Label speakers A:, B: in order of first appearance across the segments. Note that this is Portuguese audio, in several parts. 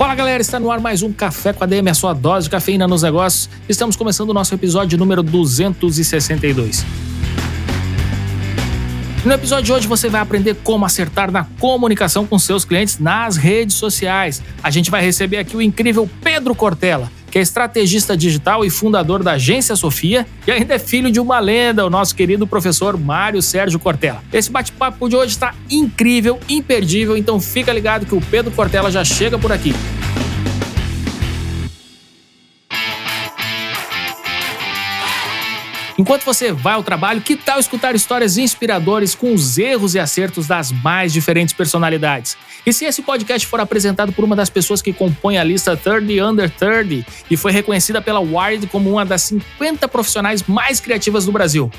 A: Fala galera, está no ar mais um Café com a DM, a sua dose de cafeína nos negócios. Estamos começando o nosso episódio número 262. No episódio de hoje você vai aprender como acertar na comunicação com seus clientes nas redes sociais. A gente vai receber aqui o incrível Pedro Cortella, que é estrategista digital e fundador da Agência Sofia e ainda é filho de uma lenda, o nosso querido professor Mário Sérgio Cortella. Esse bate-papo de hoje está incrível, imperdível, então fica ligado que o Pedro Cortella já chega por aqui. Enquanto você vai ao trabalho, que tal escutar histórias inspiradoras com os erros e acertos das mais diferentes personalidades? E se esse podcast for apresentado por uma das pessoas que compõem a lista 30 Under 30 e foi reconhecida pela Wired como uma das 50 profissionais mais criativas do Brasil?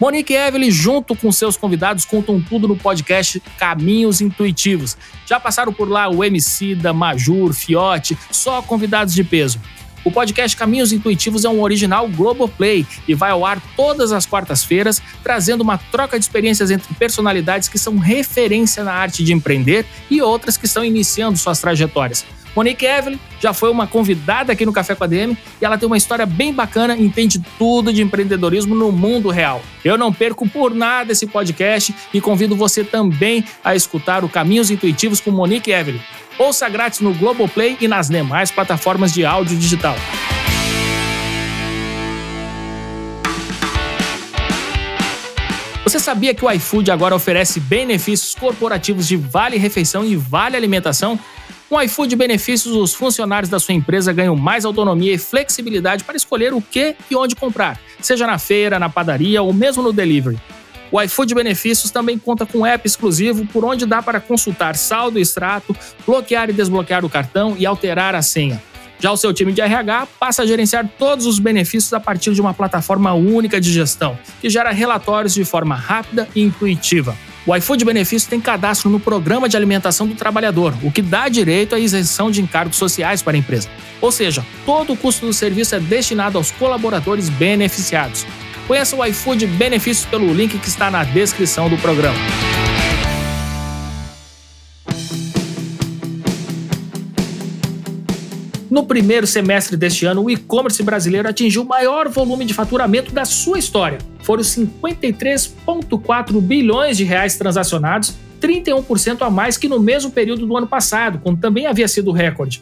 A: Monique Evelyn, junto com seus convidados, contam tudo no podcast Caminhos Intuitivos. Já passaram por lá o MC da Majur, Fiote, só convidados de peso. O podcast Caminhos Intuitivos é um original Globoplay e vai ao ar todas as quartas-feiras, trazendo uma troca de experiências entre personalidades que são referência na arte de empreender e outras que estão iniciando suas trajetórias. Monique Evelyn já foi uma convidada aqui no Café com a DM e ela tem uma história bem bacana entende tudo de empreendedorismo no mundo real. Eu não perco por nada esse podcast e convido você também a escutar o Caminhos Intuitivos com Monique Evelyn. Ouça grátis no Globoplay e nas demais plataformas de áudio digital. Você sabia que o iFood agora oferece benefícios corporativos de vale refeição e vale alimentação? Com o iFood Benefícios, os funcionários da sua empresa ganham mais autonomia e flexibilidade para escolher o que e onde comprar, seja na feira, na padaria ou mesmo no delivery. O iFood Benefícios também conta com um app exclusivo por onde dá para consultar saldo e extrato, bloquear e desbloquear o cartão e alterar a senha. Já o seu time de RH passa a gerenciar todos os benefícios a partir de uma plataforma única de gestão, que gera relatórios de forma rápida e intuitiva. O iFood Benefício tem cadastro no Programa de Alimentação do Trabalhador, o que dá direito à isenção de encargos sociais para a empresa. Ou seja, todo o custo do serviço é destinado aos colaboradores beneficiados. Conheça o iFood Benefícios pelo link que está na descrição do programa. No primeiro semestre deste ano, o e-commerce brasileiro atingiu o maior volume de faturamento da sua história. Foram 53,4 bilhões de reais transacionados, 31% a mais que no mesmo período do ano passado, quando também havia sido recorde.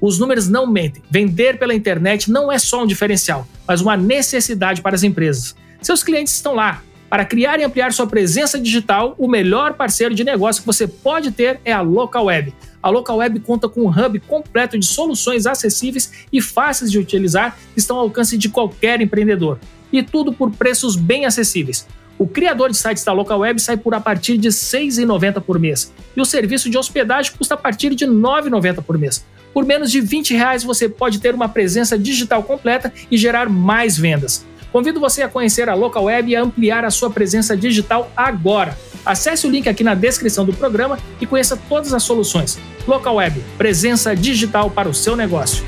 A: Os números não mentem. Vender pela internet não é só um diferencial, mas uma necessidade para as empresas. Seus clientes estão lá. Para criar e ampliar sua presença digital, o melhor parceiro de negócio que você pode ter é a Local Web. A Local Web conta com um hub completo de soluções acessíveis e fáceis de utilizar que estão ao alcance de qualquer empreendedor. E tudo por preços bem acessíveis. O criador de sites da Local Web sai por a partir de R$ 6,90 por mês. E o serviço de hospedagem custa a partir de R$ 9,90 por mês. Por menos de 20 reais você pode ter uma presença digital completa e gerar mais vendas. Convido você a conhecer a Local Web e a ampliar a sua presença digital agora. Acesse o link aqui na descrição do programa e conheça todas as soluções. Local Web, presença digital para o seu negócio.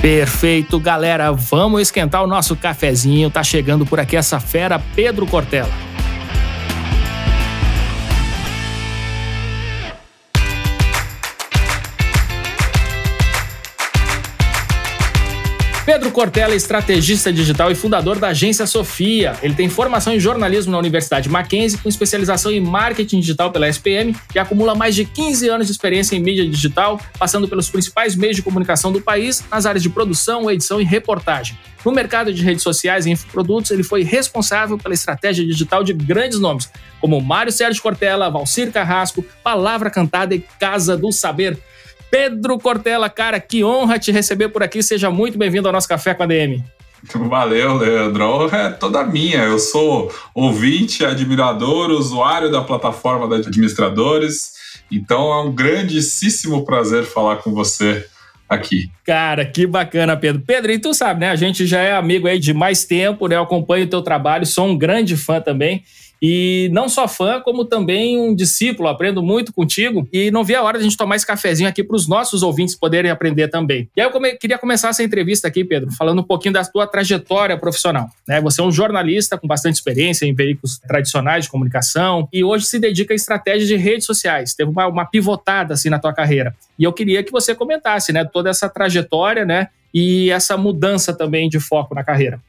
A: Perfeito, galera. Vamos esquentar o nosso cafezinho. Tá chegando por aqui essa fera Pedro Cortella. Pedro Cortella estrategista digital e fundador da agência Sofia. Ele tem formação em jornalismo na Universidade Mackenzie, com especialização em marketing digital pela SPM e acumula mais de 15 anos de experiência em mídia digital, passando pelos principais meios de comunicação do país nas áreas de produção, edição e reportagem. No mercado de redes sociais e infoprodutos, ele foi responsável pela estratégia digital de grandes nomes, como Mário Sérgio Cortella, Valcir Carrasco, Palavra Cantada e Casa do Saber. Pedro Cortella, cara, que honra te receber por aqui. Seja muito bem-vindo ao nosso Café com a DM.
B: Valeu, Leandro. A honra é toda minha. Eu sou ouvinte, admirador, usuário da plataforma da Administradores Então é um grandíssimo prazer falar com você aqui.
A: Cara, que bacana, Pedro. Pedro, e tu sabe, né? A gente já é amigo aí de mais tempo, né? Eu acompanho o teu trabalho, sou um grande fã também. E não só fã, como também um discípulo, aprendo muito contigo. E não vi a hora de a gente tomar esse cafezinho aqui para os nossos ouvintes poderem aprender também. E aí eu come... queria começar essa entrevista aqui, Pedro, falando um pouquinho da tua trajetória profissional. Né? Você é um jornalista com bastante experiência em veículos tradicionais de comunicação e hoje se dedica a estratégias de redes sociais. Teve uma, uma pivotada assim na tua carreira. E eu queria que você comentasse, né, toda essa trajetória, né, e essa mudança também de foco na carreira.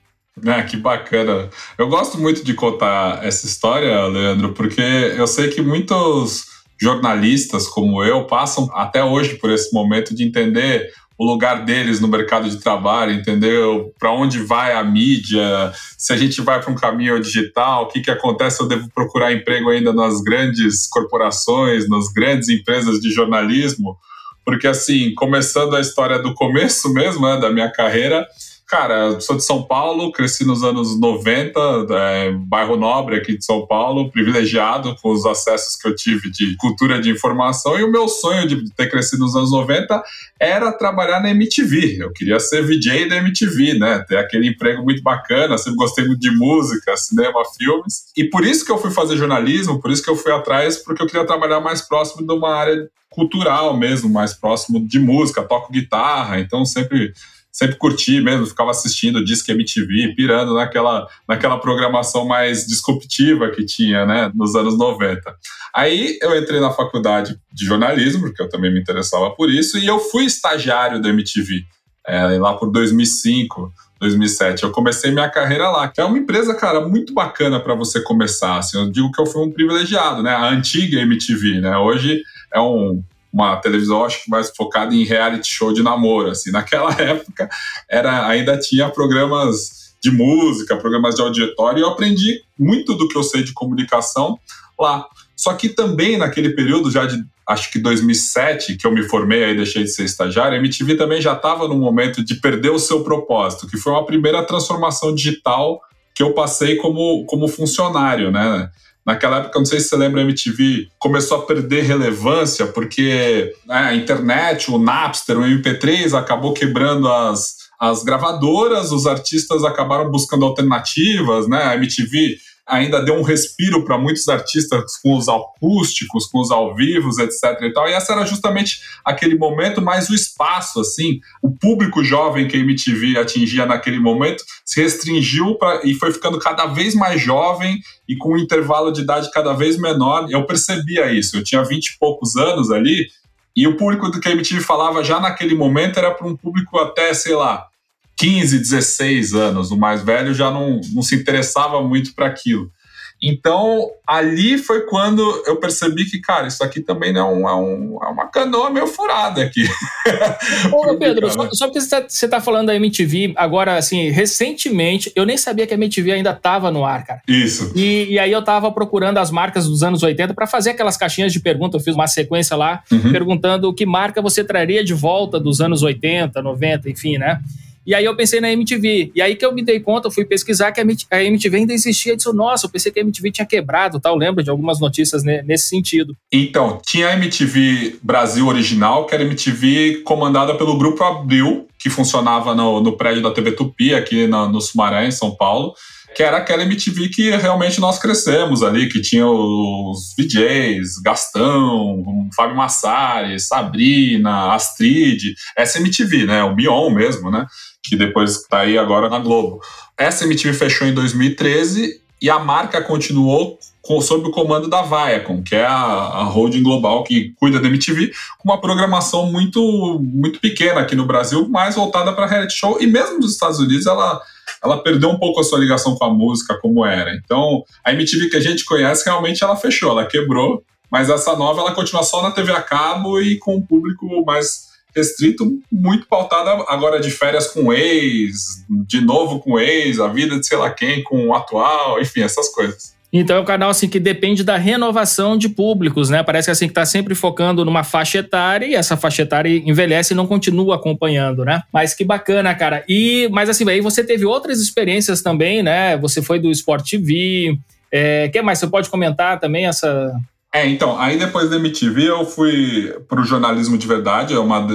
B: Ah, que bacana. Eu gosto muito de contar essa história, Leandro, porque eu sei que muitos jornalistas como eu passam até hoje por esse momento de entender o lugar deles no mercado de trabalho, entendeu? Para onde vai a mídia, se a gente vai para um caminho digital, o que, que acontece? Eu devo procurar emprego ainda nas grandes corporações, nas grandes empresas de jornalismo, porque assim, começando a história do começo mesmo, né, da minha carreira, Cara, sou de São Paulo, cresci nos anos 90, é, bairro nobre aqui de São Paulo, privilegiado com os acessos que eu tive de cultura de informação. E o meu sonho de ter crescido nos anos 90 era trabalhar na MTV. Eu queria ser VJ da MTV, né? Ter aquele emprego muito bacana, sempre gostei muito de música, cinema, filmes. E por isso que eu fui fazer jornalismo, por isso que eu fui atrás, porque eu queria trabalhar mais próximo de uma área cultural mesmo, mais próximo de música, toco guitarra, então sempre sempre curti mesmo, ficava assistindo Disque MTV, pirando naquela, naquela programação mais disruptiva que tinha, né, nos anos 90. Aí eu entrei na faculdade de jornalismo, porque eu também me interessava por isso, e eu fui estagiário da MTV, é, lá por 2005, 2007. Eu comecei minha carreira lá, que é uma empresa, cara, muito bacana para você começar. Assim, eu digo que eu fui um privilegiado, né? A antiga MTV, né? Hoje é um uma televisão acho que mais focada em reality show de namoro assim. Naquela época era ainda tinha programas de música programas de auditório e eu aprendi muito do que eu sei de comunicação lá. Só que também naquele período já de acho que 2007 que eu me formei aí deixei de ser estagiário a MTV também já estava no momento de perder o seu propósito que foi uma primeira transformação digital que eu passei como como funcionário né Naquela época, não sei se você lembra, a MTV começou a perder relevância porque né, a internet, o Napster, o MP3 acabou quebrando as, as gravadoras, os artistas acabaram buscando alternativas, né? A MTV ainda deu um respiro para muitos artistas com os acústicos, com os ao vivos, etc e tal. E essa era justamente aquele momento, mais o espaço, assim, o público jovem que a MTV atingia naquele momento se restringiu pra, e foi ficando cada vez mais jovem e com um intervalo de idade cada vez menor. Eu percebia isso. Eu tinha vinte e poucos anos ali e o público do que a MTV falava já naquele momento era para um público até, sei lá, 15, 16 anos. O mais velho já não, não se interessava muito para aquilo. Então, ali foi quando eu percebi que, cara, isso aqui também não é, um, é uma canoa meio furada aqui.
A: Ô, Pedro, só, só, porque você está tá falando da MTV, agora, assim, recentemente, eu nem sabia que a MTV ainda estava no ar, cara.
B: Isso.
A: E, e, aí eu estava procurando as marcas dos anos 80 para fazer aquelas caixinhas de pergunta. Eu fiz uma sequência lá, uhum. perguntando que marca você traria de volta dos anos 80, 90, enfim, né? E aí eu pensei na MTV. E aí que eu me dei conta, eu fui pesquisar que a MTV ainda existia. Eu disse, nossa, eu pensei que a MTV tinha quebrado, tal. Lembro de algumas notícias nesse sentido.
B: Então, tinha a MTV Brasil original, que era a MTV comandada pelo Grupo Abril, que funcionava no, no prédio da TV Tupi, aqui no, no Sumaré, em São Paulo que era aquela MTV que realmente nós crescemos ali, que tinha os VJs, Gastão, Fábio Massari, Sabrina, Astrid, essa MTV, né? O Mion mesmo, né? que depois está aí agora na Globo. Essa MTV fechou em 2013 e a marca continuou com, sob o comando da Viacom, que é a, a holding global que cuida da MTV, com uma programação muito, muito pequena aqui no Brasil, mais voltada para reality show. E mesmo nos Estados Unidos, ela, ela perdeu um pouco a sua ligação com a música, como era. Então, a MTV que a gente conhece, realmente ela fechou, ela quebrou. Mas essa nova, ela continua só na TV a cabo e com um público mais restrito, muito pautada agora de férias com ex, de novo com ex, a vida de sei lá quem com o atual, enfim, essas coisas.
A: Então é um canal assim que depende da renovação de públicos, né? Parece que assim que tá sempre focando numa faixa etária e essa faixa etária envelhece e não continua acompanhando, né? Mas que bacana, cara. E mas assim, aí você teve outras experiências também, né? Você foi do Sport TV, é, que mais você pode comentar também essa
B: É, então, aí depois da MTV eu fui para o jornalismo de verdade, é uma,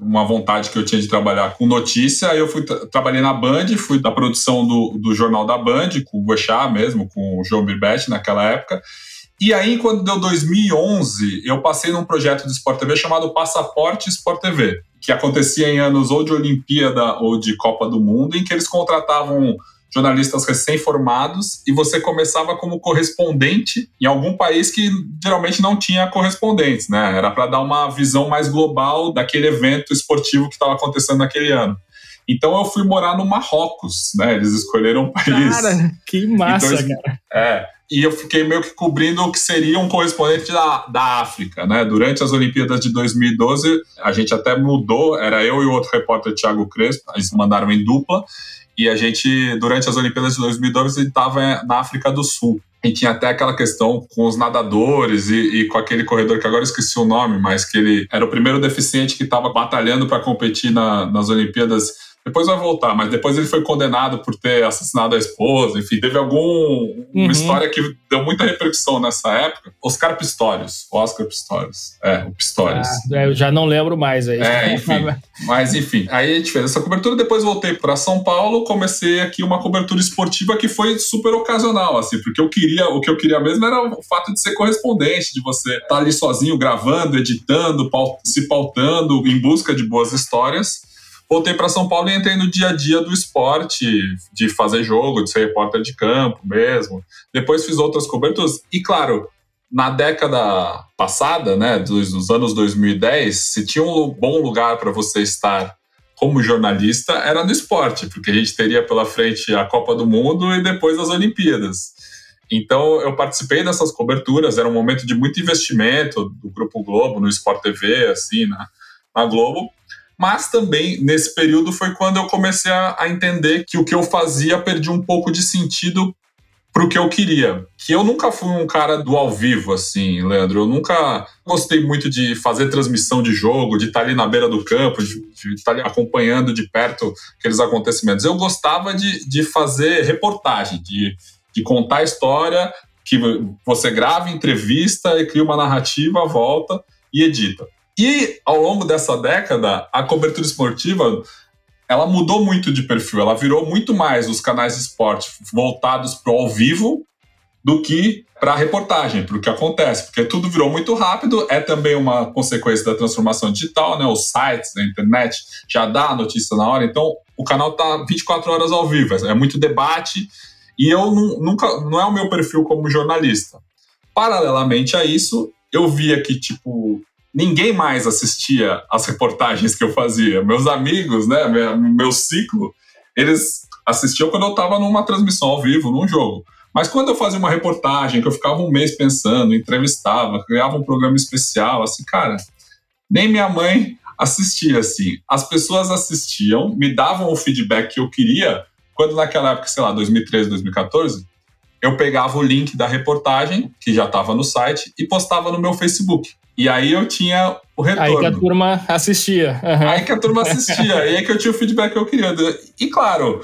B: uma vontade que eu tinha de trabalhar com notícia, aí eu fui trabalhei na Band, fui da produção do, do jornal da Band, com o Boechat mesmo, com o João Birbet naquela época, e aí, quando deu 2011, eu passei num projeto de Sport TV chamado Passaporte Sport TV, que acontecia em anos ou de Olimpíada ou de Copa do Mundo, em que eles contratavam jornalistas recém-formados e você começava como correspondente em algum país que geralmente não tinha correspondentes, né? Era para dar uma visão mais global daquele evento esportivo que estava acontecendo naquele ano. Então eu fui morar no Marrocos, né? Eles escolheram um país.
A: Cara, que massa, então, cara.
B: É. E eu fiquei meio que cobrindo o que seria um correspondente da, da África, né? Durante as Olimpíadas de 2012, a gente até mudou, era eu e o outro repórter, Thiago Crespo, eles mandaram em dupla, e a gente, durante as Olimpíadas de 2012, estava na África do Sul. E tinha até aquela questão com os nadadores e, e, com aquele corredor que agora esqueci o nome, mas que ele era o primeiro deficiente que estava batalhando para competir na, nas Olimpíadas depois vai voltar, mas depois ele foi condenado por ter assassinado a esposa, enfim, teve alguma uhum. história que deu muita repercussão nessa época. Oscar Pistorius, Oscar Pistorius, é, o Pistorius.
A: Ah, eu já não lembro mais aí.
B: É, enfim, mas enfim, aí a gente fez essa cobertura, depois voltei para São Paulo, comecei aqui uma cobertura esportiva que foi super ocasional, assim, porque eu queria, o que eu queria mesmo era o fato de ser correspondente, de você estar tá ali sozinho gravando, editando, se pautando em busca de boas histórias voltei para São Paulo e entrei no dia a dia do esporte, de fazer jogo, de ser repórter de campo mesmo. Depois fiz outras coberturas. E claro, na década passada, né, dos, dos anos 2010, se tinha um bom lugar para você estar como jornalista, era no esporte, porque a gente teria pela frente a Copa do Mundo e depois as Olimpíadas. Então, eu participei dessas coberturas, era um momento de muito investimento do Grupo Globo, no Sport TV, assim, na, na Globo. Mas também, nesse período, foi quando eu comecei a, a entender que o que eu fazia perdia um pouco de sentido pro que eu queria. Que eu nunca fui um cara do ao vivo, assim, Leandro. Eu nunca gostei muito de fazer transmissão de jogo, de estar ali na beira do campo, de, de estar ali acompanhando de perto aqueles acontecimentos. Eu gostava de, de fazer reportagem, de, de contar a história, que você grava entrevista e cria uma narrativa, volta e edita. E ao longo dessa década, a cobertura esportiva ela mudou muito de perfil, ela virou muito mais os canais de esporte voltados para o ao vivo do que para a reportagem, para o que acontece, porque tudo virou muito rápido, é também uma consequência da transformação digital, né? Os sites, a internet já dá a notícia na hora, então o canal está 24 horas ao vivo, é muito debate. E eu nunca não é o meu perfil como jornalista. Paralelamente a isso, eu via que tipo ninguém mais assistia as reportagens que eu fazia. Meus amigos, né, meu ciclo, eles assistiam quando eu estava numa transmissão ao vivo, num jogo. Mas quando eu fazia uma reportagem, que eu ficava um mês pensando, entrevistava, criava um programa especial, assim, cara, nem minha mãe assistia assim. As pessoas assistiam, me davam o feedback que eu queria, quando naquela época, sei lá, 2013, 2014, eu pegava o link da reportagem, que já estava no site, e postava no meu Facebook. E aí eu tinha o retorno.
A: Aí que a turma assistia.
B: Uhum. Aí que a turma assistia. e aí que eu tinha o feedback que eu queria. E claro,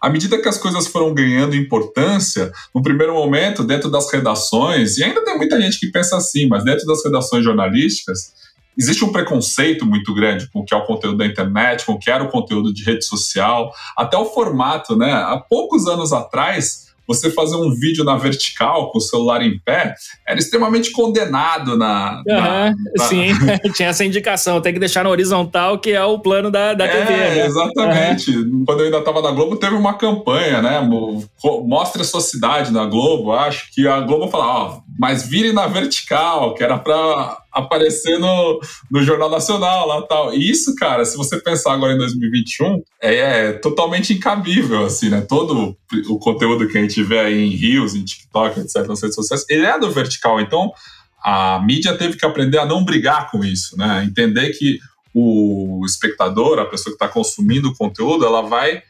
B: à medida que as coisas foram ganhando importância, no primeiro momento, dentro das redações, e ainda tem muita gente que pensa assim, mas dentro das redações jornalísticas, existe um preconceito muito grande com o que é o conteúdo da internet, com o que era o conteúdo de rede social, até o formato, né? Há poucos anos atrás, você fazer um vídeo na vertical com o celular em pé era extremamente condenado na. Uhum, na,
A: na... Sim, tinha essa indicação, tem que deixar na horizontal, que é o plano da, da
B: é,
A: TV. Né?
B: Exatamente. Uhum. Quando eu ainda estava na Globo, teve uma campanha, né? Mostre a sua cidade na Globo, acho que a Globo falava, ó, mas vire na vertical, que era para aparecer no, Jornal Nacional lá tal. E isso, cara, se você pensar agora em 2021, é, é totalmente incabível, assim, né? Todo o conteúdo que a gente vê aí em Rios, em TikTok, etc., nas redes sociais, ele é do vertical. Então, a mídia teve que aprender a não brigar com isso, né? Entender que o espectador, a pessoa que está consumindo o conteúdo, ela vai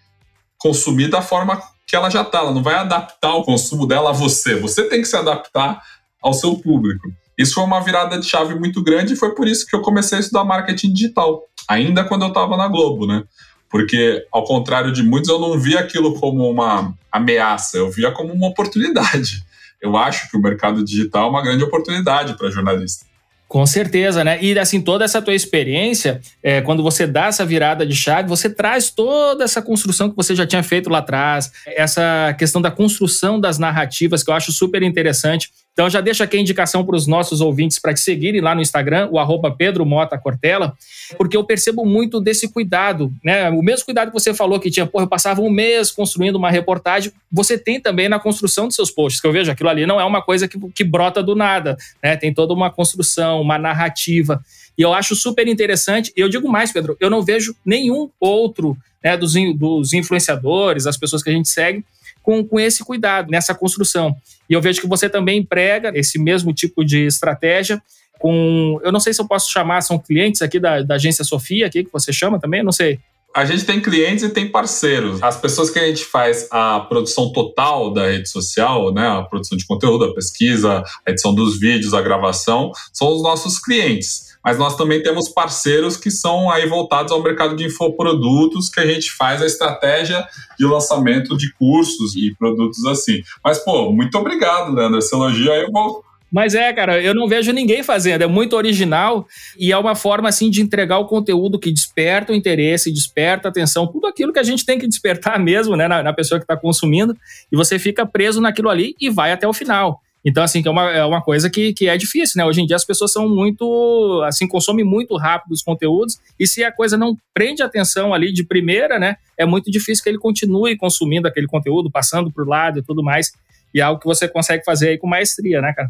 B: consumir da forma que ela já está. Ela não vai adaptar o consumo dela a você. Você tem que se adaptar ao seu público. Isso foi uma virada de chave muito grande e foi por isso que eu comecei a estudar marketing digital, ainda quando eu estava na Globo, né? Porque, ao contrário de muitos, eu não via aquilo como uma ameaça, eu via como uma oportunidade. eu acho que o mercado digital é uma grande oportunidade para jornalista.
A: Com certeza, né? E assim, toda essa tua experiência, é, quando você dá essa virada de chave, você traz toda essa construção que você já tinha feito lá atrás, essa questão da construção das narrativas, que eu acho super interessante. Então já deixa aqui a indicação para os nossos ouvintes para te seguirem lá no Instagram, o arroba Pedro Mota Cortella, porque eu percebo muito desse cuidado, né? O mesmo cuidado que você falou que tinha, porra, eu passava um mês construindo uma reportagem, você tem também na construção dos seus posts, que eu vejo aquilo ali não é uma coisa que, que brota do nada, né? Tem toda uma construção, uma narrativa. E eu acho super interessante. E eu digo mais, Pedro, eu não vejo nenhum outro né, dos, dos influenciadores, as pessoas que a gente segue, com, com esse cuidado nessa construção. E eu vejo que você também emprega esse mesmo tipo de estratégia com. Eu não sei se eu posso chamar, são clientes aqui da, da agência Sofia, aqui que você chama também, não sei.
B: A gente tem clientes e tem parceiros. As pessoas que a gente faz a produção total da rede social, né, a produção de conteúdo, a pesquisa, a edição dos vídeos, a gravação, são os nossos clientes mas nós também temos parceiros que são aí voltados ao mercado de infoprodutos, que a gente faz a estratégia de lançamento de cursos e produtos assim. Mas, pô, muito obrigado, Leandro. Esse elogio aí eu vou
A: mas é, cara, eu não vejo ninguém fazendo. É muito original e é uma forma, assim, de entregar o conteúdo que desperta o interesse, desperta a atenção, tudo aquilo que a gente tem que despertar mesmo, né, na, na pessoa que está consumindo. E você fica preso naquilo ali e vai até o final. Então, assim, que é uma, é uma coisa que, que é difícil, né? Hoje em dia as pessoas são muito, assim, consomem muito rápido os conteúdos, e se a coisa não prende atenção ali de primeira, né? É muito difícil que ele continue consumindo aquele conteúdo, passando por lado e tudo mais. E é algo que você consegue fazer aí com maestria, né, cara?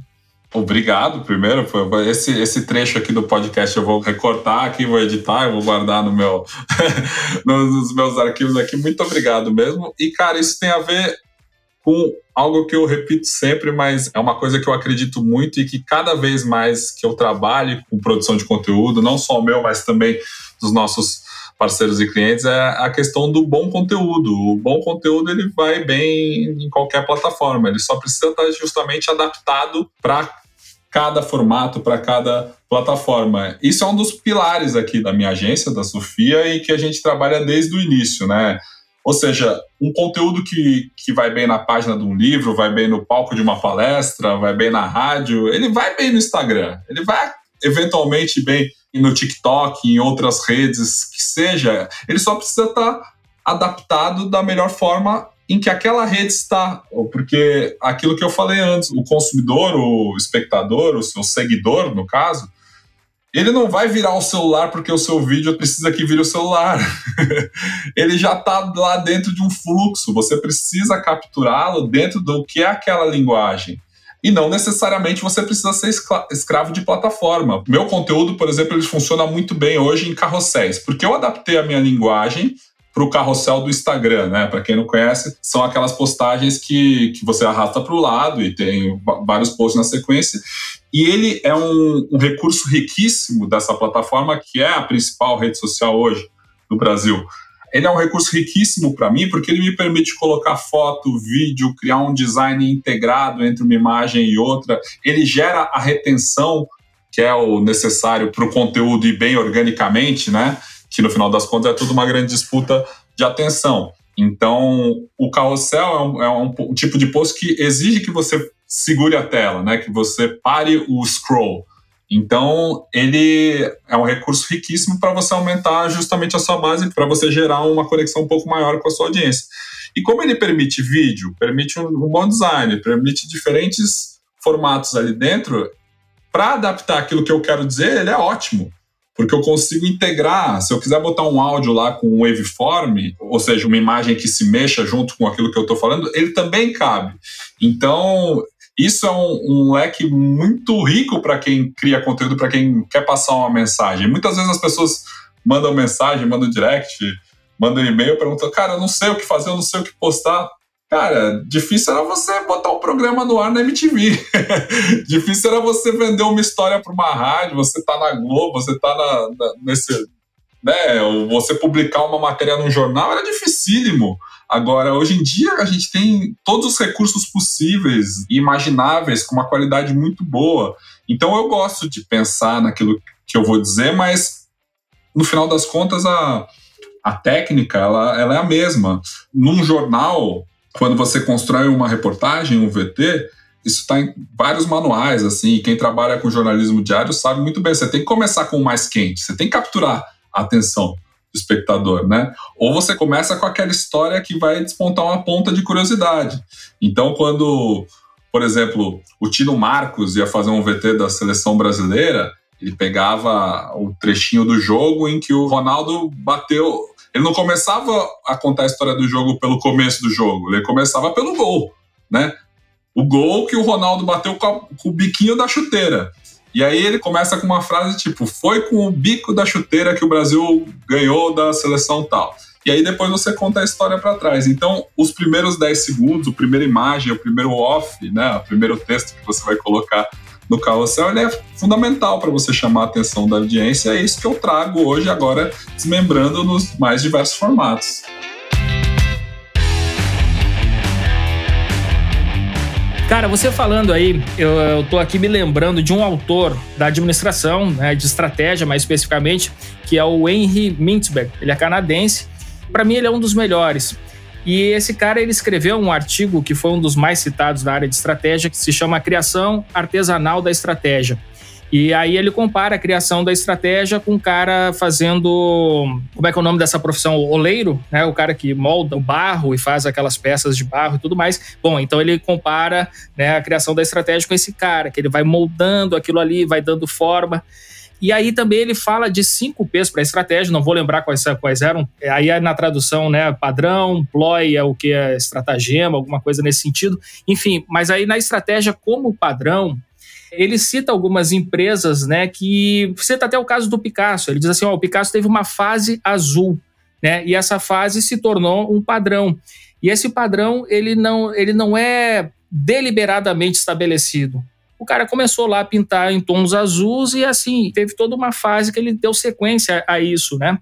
B: Obrigado, primeiro. Esse, esse trecho aqui do podcast eu vou recortar aqui, vou editar, eu vou guardar no meu, nos meus arquivos aqui. Muito obrigado mesmo. E, cara, isso tem a ver com algo que eu repito sempre, mas é uma coisa que eu acredito muito e que cada vez mais que eu trabalho com produção de conteúdo, não só o meu, mas também dos nossos parceiros e clientes, é a questão do bom conteúdo. O bom conteúdo ele vai bem em qualquer plataforma, ele só precisa estar justamente adaptado para cada formato, para cada plataforma. Isso é um dos pilares aqui da minha agência, da Sofia, e que a gente trabalha desde o início, né? Ou seja, um conteúdo que, que vai bem na página de um livro, vai bem no palco de uma palestra, vai bem na rádio, ele vai bem no Instagram, ele vai eventualmente bem no TikTok, em outras redes que seja, ele só precisa estar adaptado da melhor forma em que aquela rede está. Porque aquilo que eu falei antes, o consumidor, o espectador, o seu seguidor, no caso, ele não vai virar o celular porque o seu vídeo precisa que vire o celular. ele já está lá dentro de um fluxo. Você precisa capturá-lo dentro do que é aquela linguagem. E não necessariamente você precisa ser escravo de plataforma. Meu conteúdo, por exemplo, ele funciona muito bem hoje em carrosséis, porque eu adaptei a minha linguagem para o carrossel do Instagram, né? Para quem não conhece, são aquelas postagens que, que você arrasta para o lado e tem vários posts na sequência. E ele é um, um recurso riquíssimo dessa plataforma, que é a principal rede social hoje no Brasil. Ele é um recurso riquíssimo para mim, porque ele me permite colocar foto, vídeo, criar um design integrado entre uma imagem e outra. Ele gera a retenção, que é o necessário para o conteúdo ir bem organicamente, né? Que no final das contas é tudo uma grande disputa de atenção. Então, o carrossel é um, é um, um tipo de post que exige que você segure a tela, né? Que você pare o scroll. Então, ele é um recurso riquíssimo para você aumentar justamente a sua base, para você gerar uma conexão um pouco maior com a sua audiência. E como ele permite vídeo, permite um, um bom design, permite diferentes formatos ali dentro, para adaptar aquilo que eu quero dizer, ele é ótimo porque eu consigo integrar. Se eu quiser botar um áudio lá com um waveform, ou seja, uma imagem que se mexa junto com aquilo que eu estou falando, ele também cabe. Então, isso é um, um leque muito rico para quem cria conteúdo, para quem quer passar uma mensagem. Muitas vezes as pessoas mandam mensagem, mandam direct, mandam e-mail, perguntam, cara, eu não sei o que fazer, eu não sei o que postar. Cara, difícil era você botar um programa no ar na MTV. difícil era você vender uma história para uma rádio, você tá na Globo, você tá na, na, nesse. Né, você publicar uma matéria num jornal era dificílimo. Agora, hoje em dia, a gente tem todos os recursos possíveis e imagináveis com uma qualidade muito boa. Então, eu gosto de pensar naquilo que eu vou dizer, mas no final das contas, a, a técnica ela, ela é a mesma. Num jornal, quando você constrói uma reportagem, um VT, isso está em vários manuais, assim, quem trabalha com jornalismo diário sabe muito bem, você tem que começar com o mais quente, você tem que capturar a atenção do espectador, né? Ou você começa com aquela história que vai despontar uma ponta de curiosidade. Então, quando, por exemplo, o Tino Marcos ia fazer um VT da seleção brasileira, ele pegava o trechinho do jogo em que o Ronaldo bateu. Ele não começava a contar a história do jogo pelo começo do jogo, ele começava pelo gol, né? O gol que o Ronaldo bateu com, a, com o biquinho da chuteira. E aí ele começa com uma frase tipo: Foi com o bico da chuteira que o Brasil ganhou da seleção tal. E aí depois você conta a história para trás. Então, os primeiros 10 segundos, a primeira imagem, o primeiro off, né, o primeiro texto que você vai colocar no carrossel, ele é fundamental para você chamar a atenção da audiência. É isso que eu trago hoje, agora desmembrando nos mais diversos formatos.
A: Cara, você falando aí, eu, eu tô aqui me lembrando de um autor da administração, né, de estratégia mais especificamente, que é o Henry Mintzberg. Ele é canadense. Para mim, ele é um dos melhores. E esse cara ele escreveu um artigo que foi um dos mais citados da área de estratégia, que se chama Criação Artesanal da Estratégia. E aí ele compara a criação da estratégia com o cara fazendo. Como é que é o nome dessa profissão? Oleiro, né? O cara que molda o barro e faz aquelas peças de barro e tudo mais. Bom, então ele compara né, a criação da estratégia com esse cara, que ele vai moldando aquilo ali, vai dando forma. E aí também ele fala de cinco P's para estratégia, não vou lembrar quais, quais eram. Aí é na tradução, né, padrão, ploy é o que é estratagema, alguma coisa nesse sentido. Enfim, mas aí na estratégia como padrão, ele cita algumas empresas, né, que cita até o caso do Picasso. Ele diz assim, ó, o Picasso teve uma fase azul, né, e essa fase se tornou um padrão. E esse padrão, ele não, ele não é deliberadamente estabelecido. O cara começou lá a pintar em tons azuis e assim, teve toda uma fase que ele deu sequência a isso, né?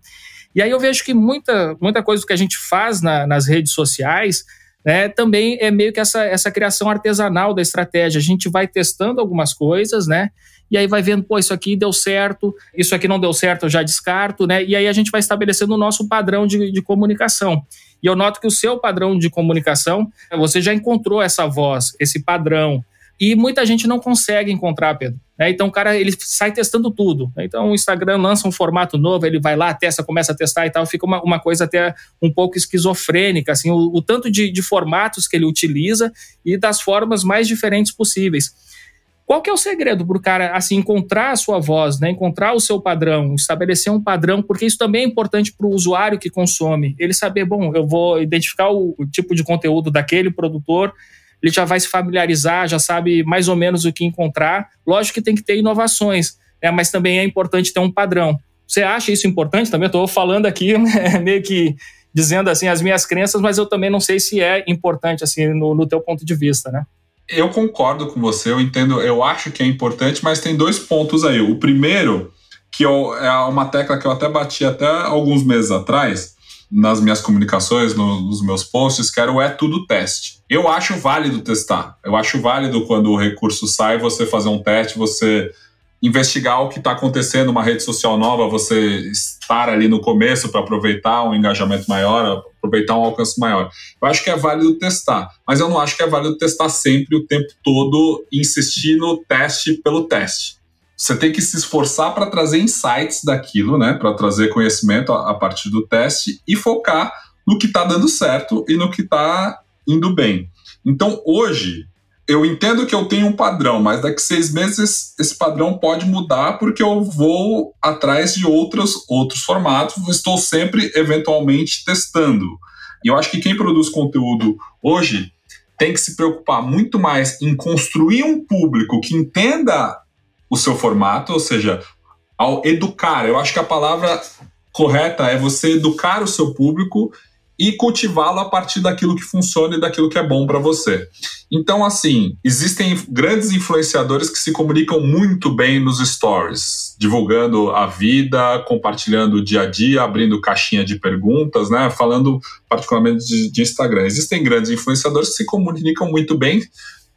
A: E aí eu vejo que muita, muita coisa que a gente faz na, nas redes sociais né, também é meio que essa, essa criação artesanal da estratégia. A gente vai testando algumas coisas, né? E aí vai vendo, pô, isso aqui deu certo, isso aqui não deu certo, eu já descarto, né? E aí a gente vai estabelecendo o nosso padrão de, de comunicação. E eu noto que o seu padrão de comunicação, você já encontrou essa voz, esse padrão, e muita gente não consegue encontrar, Pedro. Né? Então o cara ele sai testando tudo. Né? Então o Instagram lança um formato novo, ele vai lá, testa, começa a testar e tal, fica uma, uma coisa até um pouco esquizofrênica, assim, o, o tanto de, de formatos que ele utiliza e das formas mais diferentes possíveis. Qual que é o segredo para o cara assim encontrar a sua voz, né? encontrar o seu padrão, estabelecer um padrão, porque isso também é importante para o usuário que consome. Ele saber, bom, eu vou identificar o, o tipo de conteúdo daquele produtor ele já vai se familiarizar, já sabe mais ou menos o que encontrar. Lógico que tem que ter inovações, né, mas também é importante ter um padrão. Você acha isso importante também? Estou falando aqui né, meio que dizendo assim as minhas crenças, mas eu também não sei se é importante assim no, no teu ponto de vista, né?
B: Eu concordo com você, eu entendo, eu acho que é importante, mas tem dois pontos aí. O primeiro, que eu, é uma tecla que eu até bati até alguns meses atrás, nas minhas comunicações, no, nos meus posts, que era o é tudo teste. Eu acho válido testar. Eu acho válido quando o recurso sai, você fazer um teste, você investigar o que está acontecendo numa rede social nova, você estar ali no começo para aproveitar um engajamento maior, aproveitar um alcance maior. Eu acho que é válido testar, mas eu não acho que é válido testar sempre o tempo todo insistir no teste pelo teste. Você tem que se esforçar para trazer insights daquilo, né? Para trazer conhecimento a, a, partir do teste e focar no que está dando certo e no que está indo bem. Então, hoje, eu entendo que eu tenho um padrão, mas daqui seis meses esse padrão pode mudar porque eu vou atrás de outros, outros formatos, estou sempre eventualmente testando. E eu acho que quem produz conteúdo hoje tem que se preocupar muito mais em construir um público que entenda o seu formato, ou seja, ao educar. Eu acho que a palavra correta é você educar o seu público e cultivá-lo a partir daquilo que funciona e daquilo que é bom para você. Então, assim, existem grandes influenciadores que se comunicam muito bem nos stories, divulgando a vida, compartilhando o dia a dia, abrindo caixinha de perguntas, né? Falando particularmente de, de Instagram. Existem grandes influenciadores que se comunicam muito bem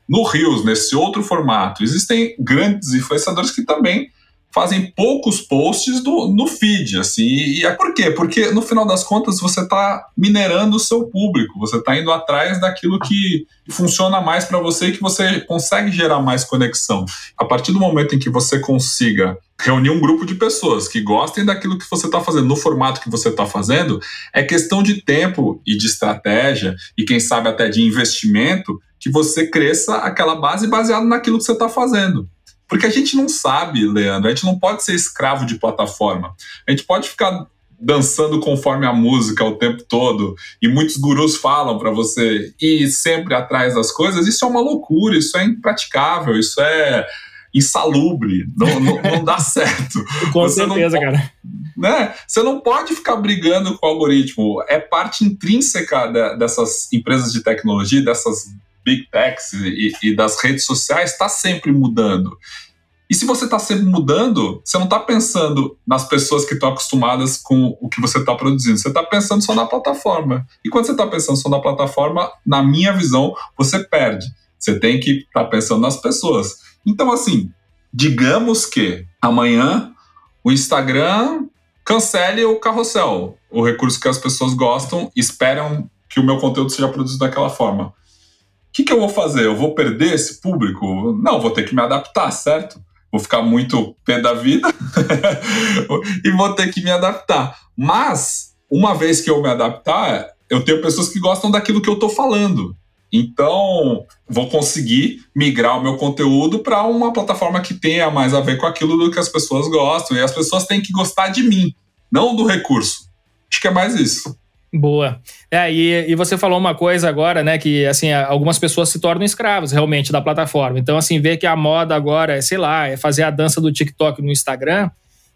B: no Rios, nesse outro formato. Existem grandes influenciadores que também fazem poucos posts do, no feed, assim, e é por quê? Porque no final das contas você está minerando o seu público, você está indo atrás daquilo que funciona mais para você e que você consegue gerar mais conexão. A partir do momento em que você consiga reunir um grupo de pessoas que gostem daquilo que você está fazendo, no formato que você está fazendo, é questão de tempo e de estratégia, e quem sabe até de investimento, que você cresça aquela base baseada naquilo que você está fazendo. Porque a gente não sabe, Leandro, a gente não pode ser escravo de plataforma. A gente pode ficar dançando conforme a música o tempo todo e muitos gurus falam para você ir sempre atrás das coisas. Isso é uma loucura, isso é impraticável, isso é insalubre, não, não, não dá certo.
A: Com você certeza, cara.
B: Né? Você não pode ficar brigando com o algoritmo. É parte intrínseca de, dessas empresas de tecnologia, dessas big techs e, e das redes sociais, está sempre mudando. E se você está sempre mudando, você não está pensando nas pessoas que estão acostumadas com o que você está produzindo. Você está pensando só na plataforma. E quando você está pensando só na plataforma, na minha visão, você perde. Você tem que estar tá pensando nas pessoas. Então, assim, digamos que amanhã o Instagram cancele o carrossel, o recurso que as pessoas gostam, esperam que o meu conteúdo seja produzido daquela forma. Que, que eu vou fazer? Eu vou perder esse público? Não, vou ter que me adaptar, certo? Vou ficar muito pé da vida e vou ter que me adaptar. Mas, uma vez que eu me adaptar, eu tenho pessoas que gostam daquilo que eu estou falando. Então, vou conseguir migrar o meu conteúdo para uma plataforma que tenha mais a ver com aquilo do que as pessoas gostam. E as pessoas têm que gostar de mim, não do recurso. Acho que é mais isso.
A: Boa. É, e, e você falou uma coisa agora, né? Que assim, algumas pessoas se tornam escravos realmente da plataforma. Então, assim, ver que a moda agora é, sei lá, é fazer a dança do TikTok no Instagram.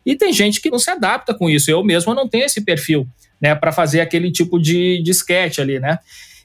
A: E tem gente que não se adapta com isso. Eu mesmo não tenho esse perfil, né, para fazer aquele tipo de, de sketch ali, né?